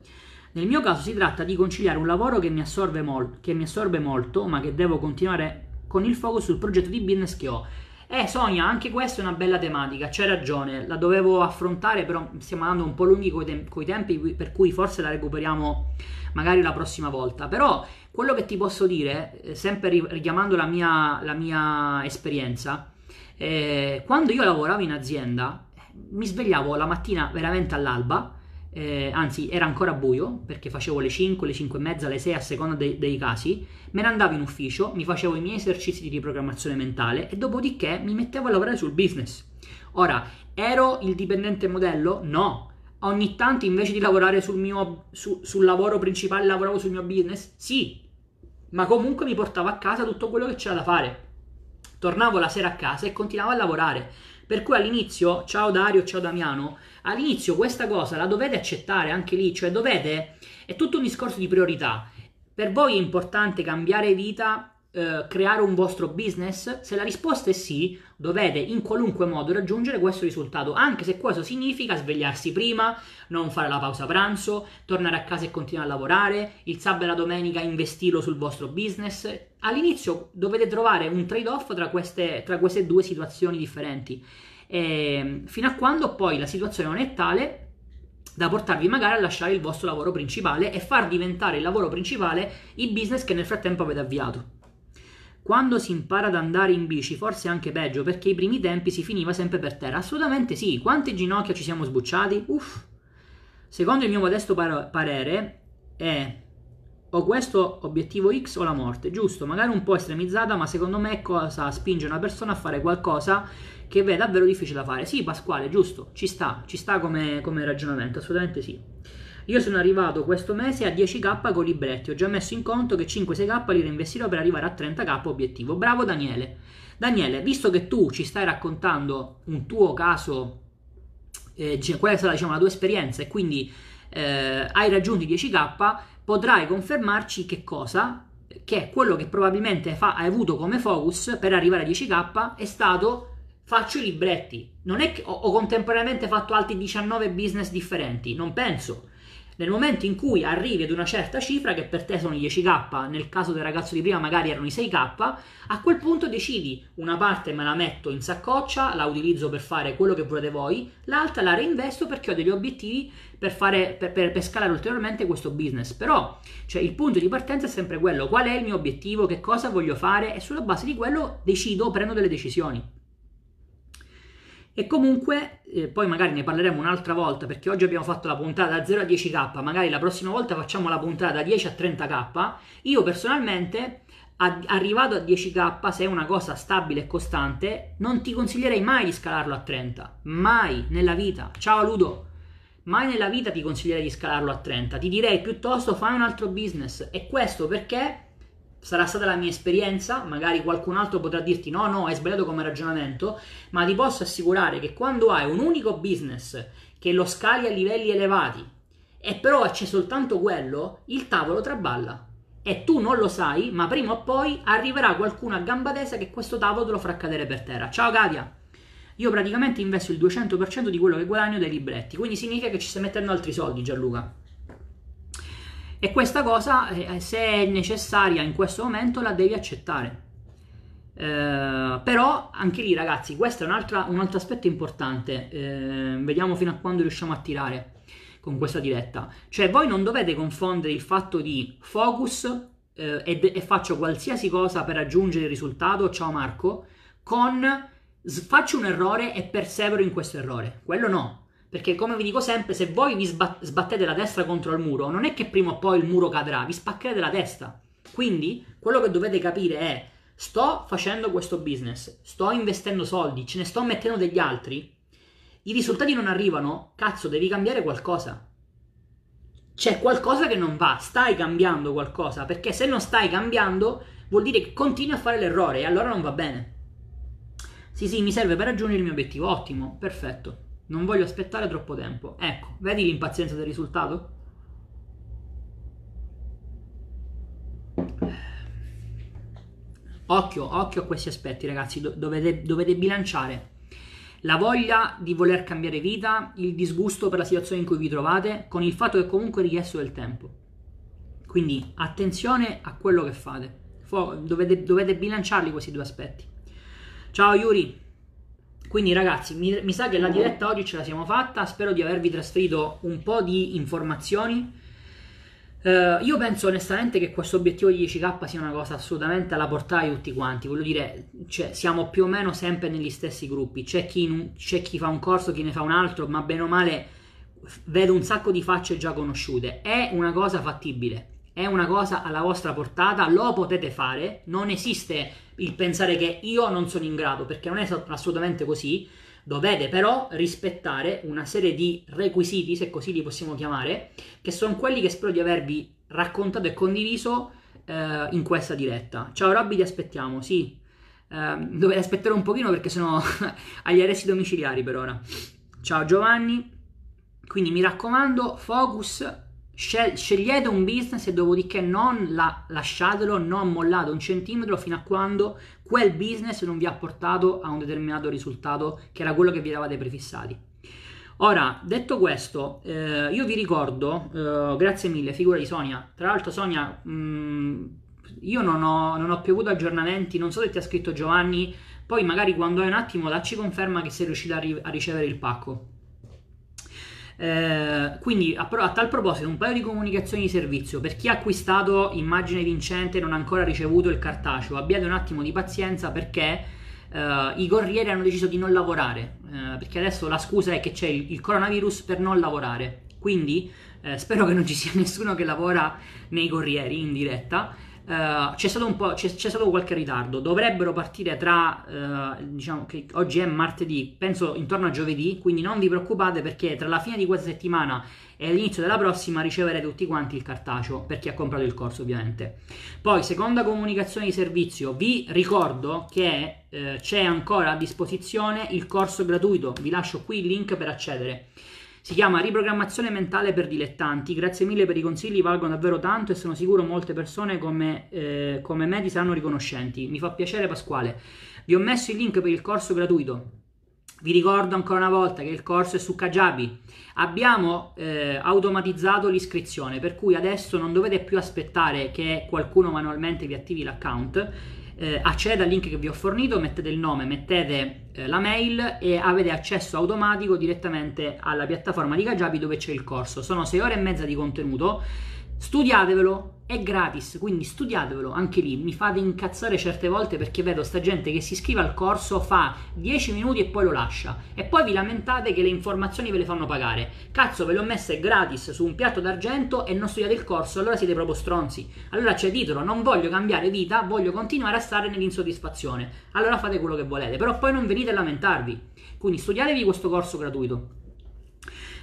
Nel mio caso si tratta di conciliare un lavoro che mi, assorbe mol- che mi assorbe molto, ma che devo continuare con il focus sul progetto di business che ho. Eh Sonia, anche questa è una bella tematica, c'hai ragione, la dovevo affrontare, però stiamo andando un po' lunghi coi, tem- coi tempi, per cui forse la recuperiamo magari la prossima volta. Però quello che ti posso dire, eh, sempre richiamando la mia, la mia esperienza, eh, quando io lavoravo in azienda, mi svegliavo la mattina veramente all'alba, eh, anzi era ancora buio perché facevo le 5, le 5 e mezza, le 6 a seconda dei, dei casi, me ne andavo in ufficio, mi facevo i miei esercizi di riprogrammazione mentale e dopodiché mi mettevo a lavorare sul business. Ora, ero il dipendente modello? No. Ogni tanto invece di lavorare sul mio su, sul lavoro principale lavoravo sul mio business? Sì. Ma comunque mi portavo a casa tutto quello che c'era da fare. Tornavo la sera a casa e continuavo a lavorare. Per cui all'inizio, ciao Dario, ciao Damiano, all'inizio questa cosa la dovete accettare anche lì, cioè dovete, è tutto un discorso di priorità. Per voi è importante cambiare vita, eh, creare un vostro business? Se la risposta è sì, dovete in qualunque modo raggiungere questo risultato, anche se questo significa svegliarsi prima, non fare la pausa pranzo, tornare a casa e continuare a lavorare, il sabato e la domenica investirlo sul vostro business. All'inizio dovete trovare un trade-off tra queste, tra queste due situazioni differenti eh, fino a quando poi la situazione non è tale da portarvi magari a lasciare il vostro lavoro principale e far diventare il lavoro principale il business che nel frattempo avete avviato. Quando si impara ad andare in bici, forse è anche peggio, perché i primi tempi si finiva sempre per terra. Assolutamente sì. Quante ginocchia ci siamo sbucciati? Uff. Secondo il mio modesto par- parere, è o questo obiettivo X o la morte, giusto? Magari un po' estremizzata, ma secondo me cosa spinge una persona a fare qualcosa che è davvero difficile da fare? Sì, Pasquale, giusto, ci sta, ci sta come, come ragionamento, assolutamente sì. Io sono arrivato questo mese a 10k con libretti, ho già messo in conto che 5-6k li reinvestirò per arrivare a 30k obiettivo. Bravo Daniele. Daniele, visto che tu ci stai raccontando un tuo caso, eh, qual è stata diciamo, la tua esperienza e quindi eh, hai raggiunto i 10k, potrai confermarci che cosa? Che quello che probabilmente fa, hai avuto come focus per arrivare a 10k è stato faccio i libretti. Non è che ho, ho contemporaneamente fatto altri 19 business differenti, non penso. Nel momento in cui arrivi ad una certa cifra, che per te sono i 10k, nel caso del ragazzo di prima magari erano i 6k, a quel punto decidi una parte me la metto in saccoccia, la utilizzo per fare quello che volete voi, l'altra la reinvesto perché ho degli obiettivi per, fare, per, per, per scalare ulteriormente questo business. Però cioè, il punto di partenza è sempre quello, qual è il mio obiettivo, che cosa voglio fare e sulla base di quello decido, prendo delle decisioni. E comunque, eh, poi magari ne parleremo un'altra volta perché oggi abbiamo fatto la puntata da 0 a 10k, magari la prossima volta facciamo la puntata da 10 a 30k. Io personalmente, arrivato a 10k, se è una cosa stabile e costante, non ti consiglierei mai di scalarlo a 30. Mai nella vita. Ciao Ludo! Mai nella vita ti consiglierei di scalarlo a 30. Ti direi piuttosto fai un altro business. E questo perché sarà stata la mia esperienza, magari qualcun altro potrà dirti no, no, hai sbagliato come ragionamento, ma ti posso assicurare che quando hai un unico business che lo scali a livelli elevati e però c'è soltanto quello, il tavolo traballa. E tu non lo sai, ma prima o poi arriverà qualcuno a gamba tesa che questo tavolo te lo farà cadere per terra. Ciao Katia! Io praticamente investo il 200% di quello che guadagno dai libretti, quindi significa che ci stai mettendo altri soldi Gianluca. E questa cosa, eh, se è necessaria in questo momento, la devi accettare. Eh, però anche lì, ragazzi, questo è un altro, aspetto importante. Eh, vediamo fino a quando riusciamo a tirare con questa diretta. Cioè, voi non dovete confondere il fatto di focus eh, e, e faccio qualsiasi cosa per raggiungere il risultato, ciao Marco, con faccio un errore e persevero in questo errore. Quello no. Perché come vi dico sempre, se voi vi sbattete la testa contro il muro, non è che prima o poi il muro cadrà, vi spaccherete la testa. Quindi, quello che dovete capire è, sto facendo questo business, sto investendo soldi, ce ne sto mettendo degli altri, i risultati non arrivano, cazzo, devi cambiare qualcosa. C'è qualcosa che non va, stai cambiando qualcosa, perché se non stai cambiando vuol dire che continui a fare l'errore e allora non va bene. Sì, sì, mi serve per raggiungere il mio obiettivo, ottimo, perfetto. Non voglio aspettare troppo tempo. Ecco, vedi l'impazienza del risultato? Occhio, occhio a questi aspetti, ragazzi. Dovete, dovete bilanciare la voglia di voler cambiare vita, il disgusto per la situazione in cui vi trovate, con il fatto che comunque è richiesto del tempo. Quindi attenzione a quello che fate. Dovete, dovete bilanciarli questi due aspetti. Ciao Yuri, quindi ragazzi, mi, mi, sa che la diretta oggi ce la siamo fatta, spero di avervi trasferito un po' di informazioni. Uh, io penso onestamente che questo obiettivo di 10k sia una cosa assolutamente alla portata di tutti quanti, voglio dire, cioè, siamo più o meno sempre negli stessi gruppi, c'è chi, c'è chi fa un corso, chi ne fa un altro, ma bene o male vedo un sacco di facce già conosciute, è una cosa fattibile, è una cosa alla vostra portata, lo potete fare, non esiste il pensare che io non sono in grado, perché non è assolutamente così. Dovete però rispettare una serie di requisiti, se così li possiamo chiamare, che sono quelli che spero di avervi raccontato e condiviso eh, in questa diretta. Ciao Robby, ti aspettiamo, sì. Eh, dovete aspettare un pochino perché sono agli arresti domiciliari per ora. Ciao Giovanni. Quindi mi raccomando, focus scegliete un business e dopodiché non la, lasciatelo, non mollate un centimetro fino a quando quel business non vi ha portato a un determinato risultato che era quello che vi eravate prefissati. Ora, detto questo, eh, io vi ricordo, eh, grazie mille, figura di Sonia. Tra l'altro, Sonia, mh, mm, io non ho, non ho più avuto aggiornamenti, non so se ti ha scritto Giovanni, poi magari quando hai un attimo dacci conferma che sei riuscito a, ri- a ricevere il pacco. Eh, quindi a, a, tal proposito un paio di comunicazioni di servizio. Per chi ha acquistato immagine vincente e non ha ancora ricevuto il cartaceo abbiate un attimo di pazienza perché eh, i corrieri hanno deciso di non lavorare. Eh, perché adesso la scusa è che c'è il, il coronavirus per non lavorare. Quindi eh, spero che non ci sia nessuno che lavora nei corrieri in diretta. Uh, c'è, stato c'è, c'è, stato qualche ritardo. Dovrebbero partire tra, uh, diciamo che oggi è martedì, penso intorno a giovedì, quindi non vi preoccupate perché tra la fine di questa settimana e l'inizio della prossima riceverete tutti quanti il cartaceo per chi ha comprato il corso ovviamente. Poi, seconda comunicazione di servizio, vi ricordo che uh, c'è ancora a disposizione il corso gratuito, vi lascio qui il link per accedere. Si chiama Riprogrammazione mentale per dilettanti. Grazie mille per i consigli, valgono davvero tanto e sono sicuro molte persone come, eh, come me ti saranno riconoscenti. Mi fa piacere Pasquale. Vi ho messo il link per il corso gratuito. Vi ricordo ancora una volta che il corso è su Kajabi. Abbiamo eh, automatizzato l'iscrizione, per cui adesso non dovete più aspettare che qualcuno manualmente vi attivi l'account eh, accedete al link che vi ho fornito, mettete il nome, mettete eh, la mail e avete accesso automatico direttamente alla piattaforma di Kajabi dove c'è il corso. Sono 6 ore e mezza di contenuto Studiatevelo, è gratis, quindi studiatevelo anche lì. Mi fate incazzare certe volte perché vedo sta gente che si iscrive al corso, fa 10 minuti e poi lo lascia. E poi vi lamentate che le informazioni ve le fanno pagare. Cazzo, ve le ho messe gratis su un piatto d'argento e non studiate il corso, allora siete proprio stronzi. Allora c'è titolo, non voglio cambiare vita, voglio continuare a stare nell'insoddisfazione. Allora fate quello che volete, però poi non venite a lamentarvi. Quindi studiatevi questo corso gratuito.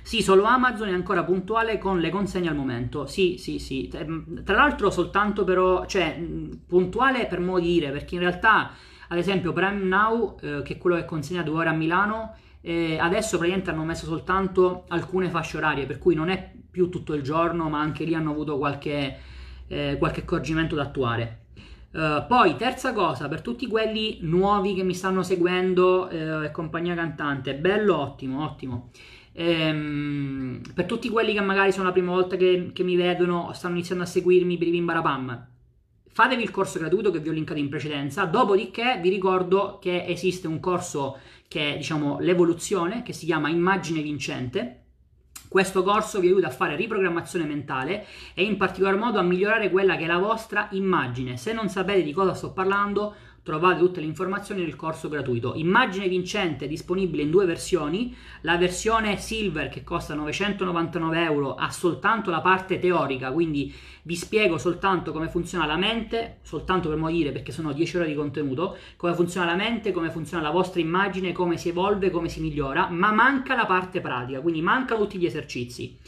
Sì, solo Amazon è ancora puntuale con le consegne al momento. Sì, sì, sì. Tra l'altro soltanto però, cioè, puntuale per modo di dire, perché in realtà, ad esempio, Prime Now, eh, che è quello che consegna due ore a Milano, eh, adesso praticamente hanno messo soltanto alcune fasce orarie, per cui non è più tutto il giorno, ma anche lì hanno avuto qualche, eh, qualche accorgimento da attuare. Uh, poi, terza cosa, per tutti quelli nuovi che mi stanno seguendo uh, e compagnia cantante, bello, ottimo, ottimo. Ehm, per tutti quelli che magari sono la prima volta che, che mi vedono o stanno iniziando a seguirmi per i Bimbarapam, fatevi il corso gratuito che vi ho linkato in precedenza. Dopodiché vi ricordo che esiste un corso che è diciamo l'evoluzione, che si chiama Immagine Vincente. Questo corso vi aiuta a fare riprogrammazione mentale e in particolar modo a migliorare quella che è la vostra immagine. Se non sapete di cosa sto parlando, trovate tutte le informazioni nel corso gratuito. Immagine vincente disponibile in due versioni, la versione silver che costa 999 euro ha soltanto la parte teorica, quindi vi spiego soltanto come funziona la mente, soltanto per morire perché sono 10 ore di contenuto, come funziona la mente, come funziona la vostra immagine, come si evolve, come si migliora, ma manca la parte pratica, quindi mancano tutti gli esercizi.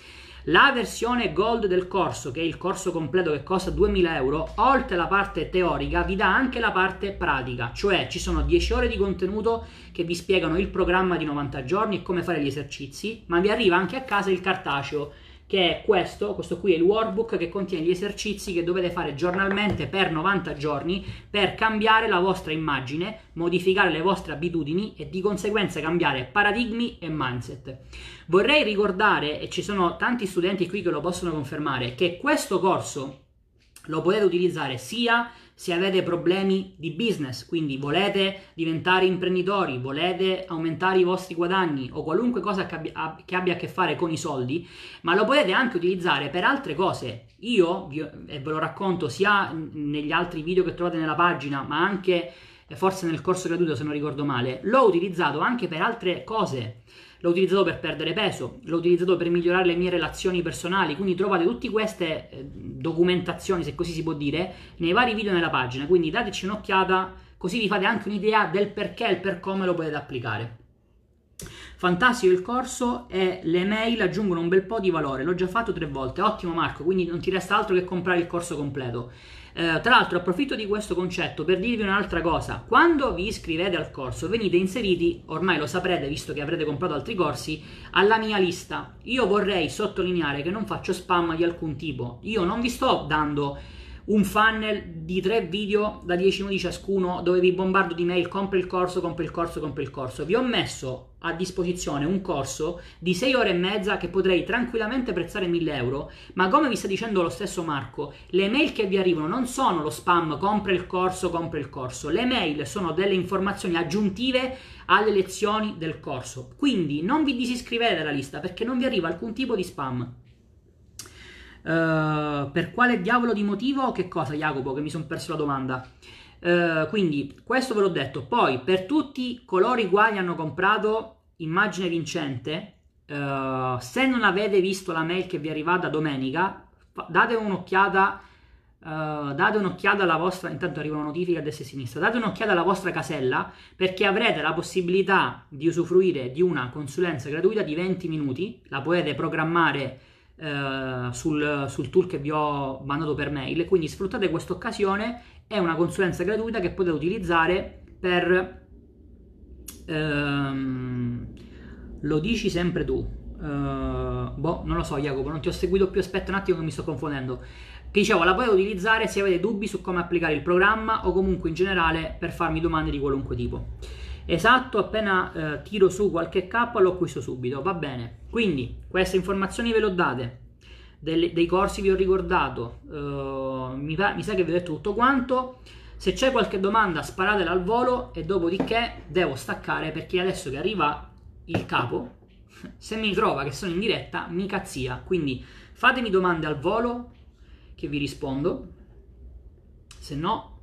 La versione gold del corso, che è il corso completo che costa 2000 euro, oltre alla parte teorica vi dà anche la parte pratica, cioè ci sono 10 ore di contenuto che vi spiegano il programma di 90 giorni e come fare gli esercizi, ma vi arriva anche a casa il cartaceo che è questo, questo qui è il workbook che contiene gli esercizi che dovete fare giornalmente per 90 giorni per cambiare la vostra immagine, modificare le vostre abitudini e di conseguenza cambiare paradigmi e mindset. Vorrei ricordare, e ci sono tanti studenti qui che lo possono confermare, che questo corso lo potete utilizzare sia se avete problemi di business, quindi volete diventare imprenditori, volete aumentare i vostri guadagni o qualunque cosa che abbia, che abbia a che fare con i soldi, ma lo potete anche utilizzare per altre cose. Io, e ve lo racconto sia negli altri video che trovate nella pagina, ma anche forse nel corso gratuito se non ricordo male, l'ho utilizzato anche per altre cose l'ho utilizzato per perdere peso, l'ho utilizzato per migliorare le mie relazioni personali, quindi trovate tutte queste eh, documentazioni, se così si può dire, nei vari video nella pagina, quindi dateci un'occhiata così vi fate anche un'idea del perché e per come lo potete applicare. Fantastico il corso e le mail aggiungono un bel po' di valore, l'ho già fatto tre volte, ottimo Marco, quindi non ti resta altro che comprare il corso completo. Eh, tra l'altro approfitto di questo concetto per dirvi un'altra cosa, quando vi iscrivete al corso venite inseriti, ormai lo saprete visto che avrete comprato altri corsi, alla mia lista. Io vorrei sottolineare che non faccio spam di alcun tipo, io non vi sto dando un funnel di tre video da 10 minuti ciascuno dove vi bombardo di mail compri il corso, compri il corso, compri il corso. Vi ho messo a disposizione un corso di 6 ore e mezza che potrei tranquillamente prezzare 1000 euro, ma come vi sta dicendo lo stesso Marco, le mail che vi arrivano non sono lo spam compra il corso, compra il corso, le mail sono delle informazioni aggiuntive alle lezioni del corso. Quindi non vi disiscrivete dalla lista perché non vi arriva alcun tipo di spam. Uh, per quale diavolo di motivo? Che cosa, Jacopo? Che mi sono perso la domanda. Uh, quindi, questo ve l'ho detto. Poi, per tutti coloro i quali hanno comprato immagine vincente, uh, se non avete visto la mail che vi è arrivata domenica, date un'occhiata. Uh, date un'occhiata alla vostra. Intanto arriva una notifica a destra e a sinistra. Date un'occhiata alla vostra casella perché avrete la possibilità di usufruire di una consulenza gratuita di 20 minuti. La potete programmare sul, sul, tool che vi ho mandato per mail. Quindi sfruttate questa occasione. È una consulenza gratuita che potete utilizzare per Ehm, lo dici sempre tu. Uh, boh, non lo so, Jacopo, non ti ho seguito più. Aspetta un attimo che mi sto confondendo. Che dicevo, la potete utilizzare se avete dubbi su come applicare il programma o comunque in generale per farmi domande di qualunque tipo. Esatto, appena uh, tiro su qualche K lo acquisto subito, va bene. Quindi, queste informazioni ve le ho date. Delle, dei corsi vi ho ricordato. Uh, mi, mi sa che vi ho detto tutto quanto. Se c'è qualche domanda sparatela al volo e dopodiché devo staccare perché adesso che arriva il capo, se mi trova che sono in diretta mi cazzia. Quindi fatemi domande al volo che vi rispondo, se no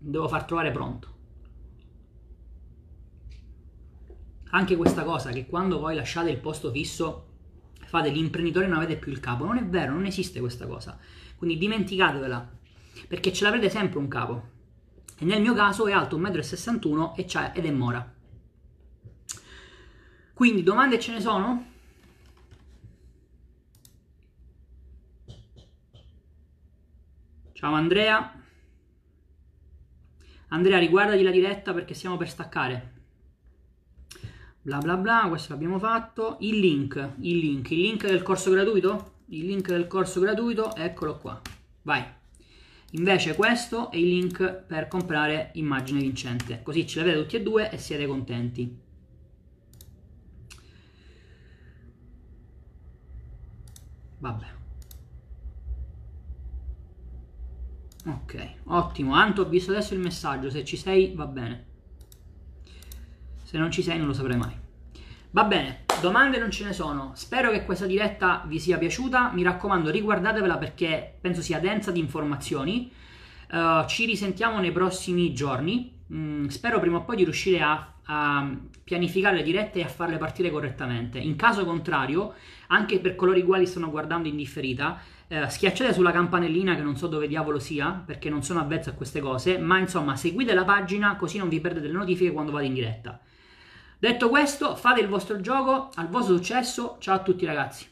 devo far trovare pronto. Anche questa cosa che quando voi lasciate il posto fisso fate l'imprenditore e non avete più il capo, non è vero, non esiste questa cosa. Quindi dimenticatevela perché ce l'avrete sempre un capo e nel mio caso è alto 1,61 m ed è mora. Quindi domande ce ne sono? Ciao Andrea. Andrea, riguardati la diretta perché stiamo per staccare. Bla bla bla, questo l'abbiamo fatto. Il link, il link, il link del corso gratuito? Il link del corso gratuito, eccolo qua. Vai. Invece questo è il link per comprare immagine vincente, così ce l'avete tutti e due e siete contenti. Vabbè. Ok, ottimo. Anto, ho visto adesso il messaggio, se ci sei va bene. Se non ci sei non lo saprei mai. Va bene, domande non ce ne sono. Spero che questa diretta vi sia piaciuta. Mi raccomando, riguardatevela perché penso sia densa di informazioni. Uh, ci risentiamo nei prossimi giorni. Mm, spero prima o poi di riuscire a, a, pianificare le dirette e a farle partire correttamente. In caso contrario, anche per coloro i quali stanno guardando in differita, uh, schiacciate sulla campanellina che non so dove diavolo sia, perché non sono avvezzo a queste cose, ma insomma seguite la pagina così non vi perdete le notifiche quando vado in diretta. Detto questo, fate il vostro gioco, al vostro successo, ciao a tutti ragazzi.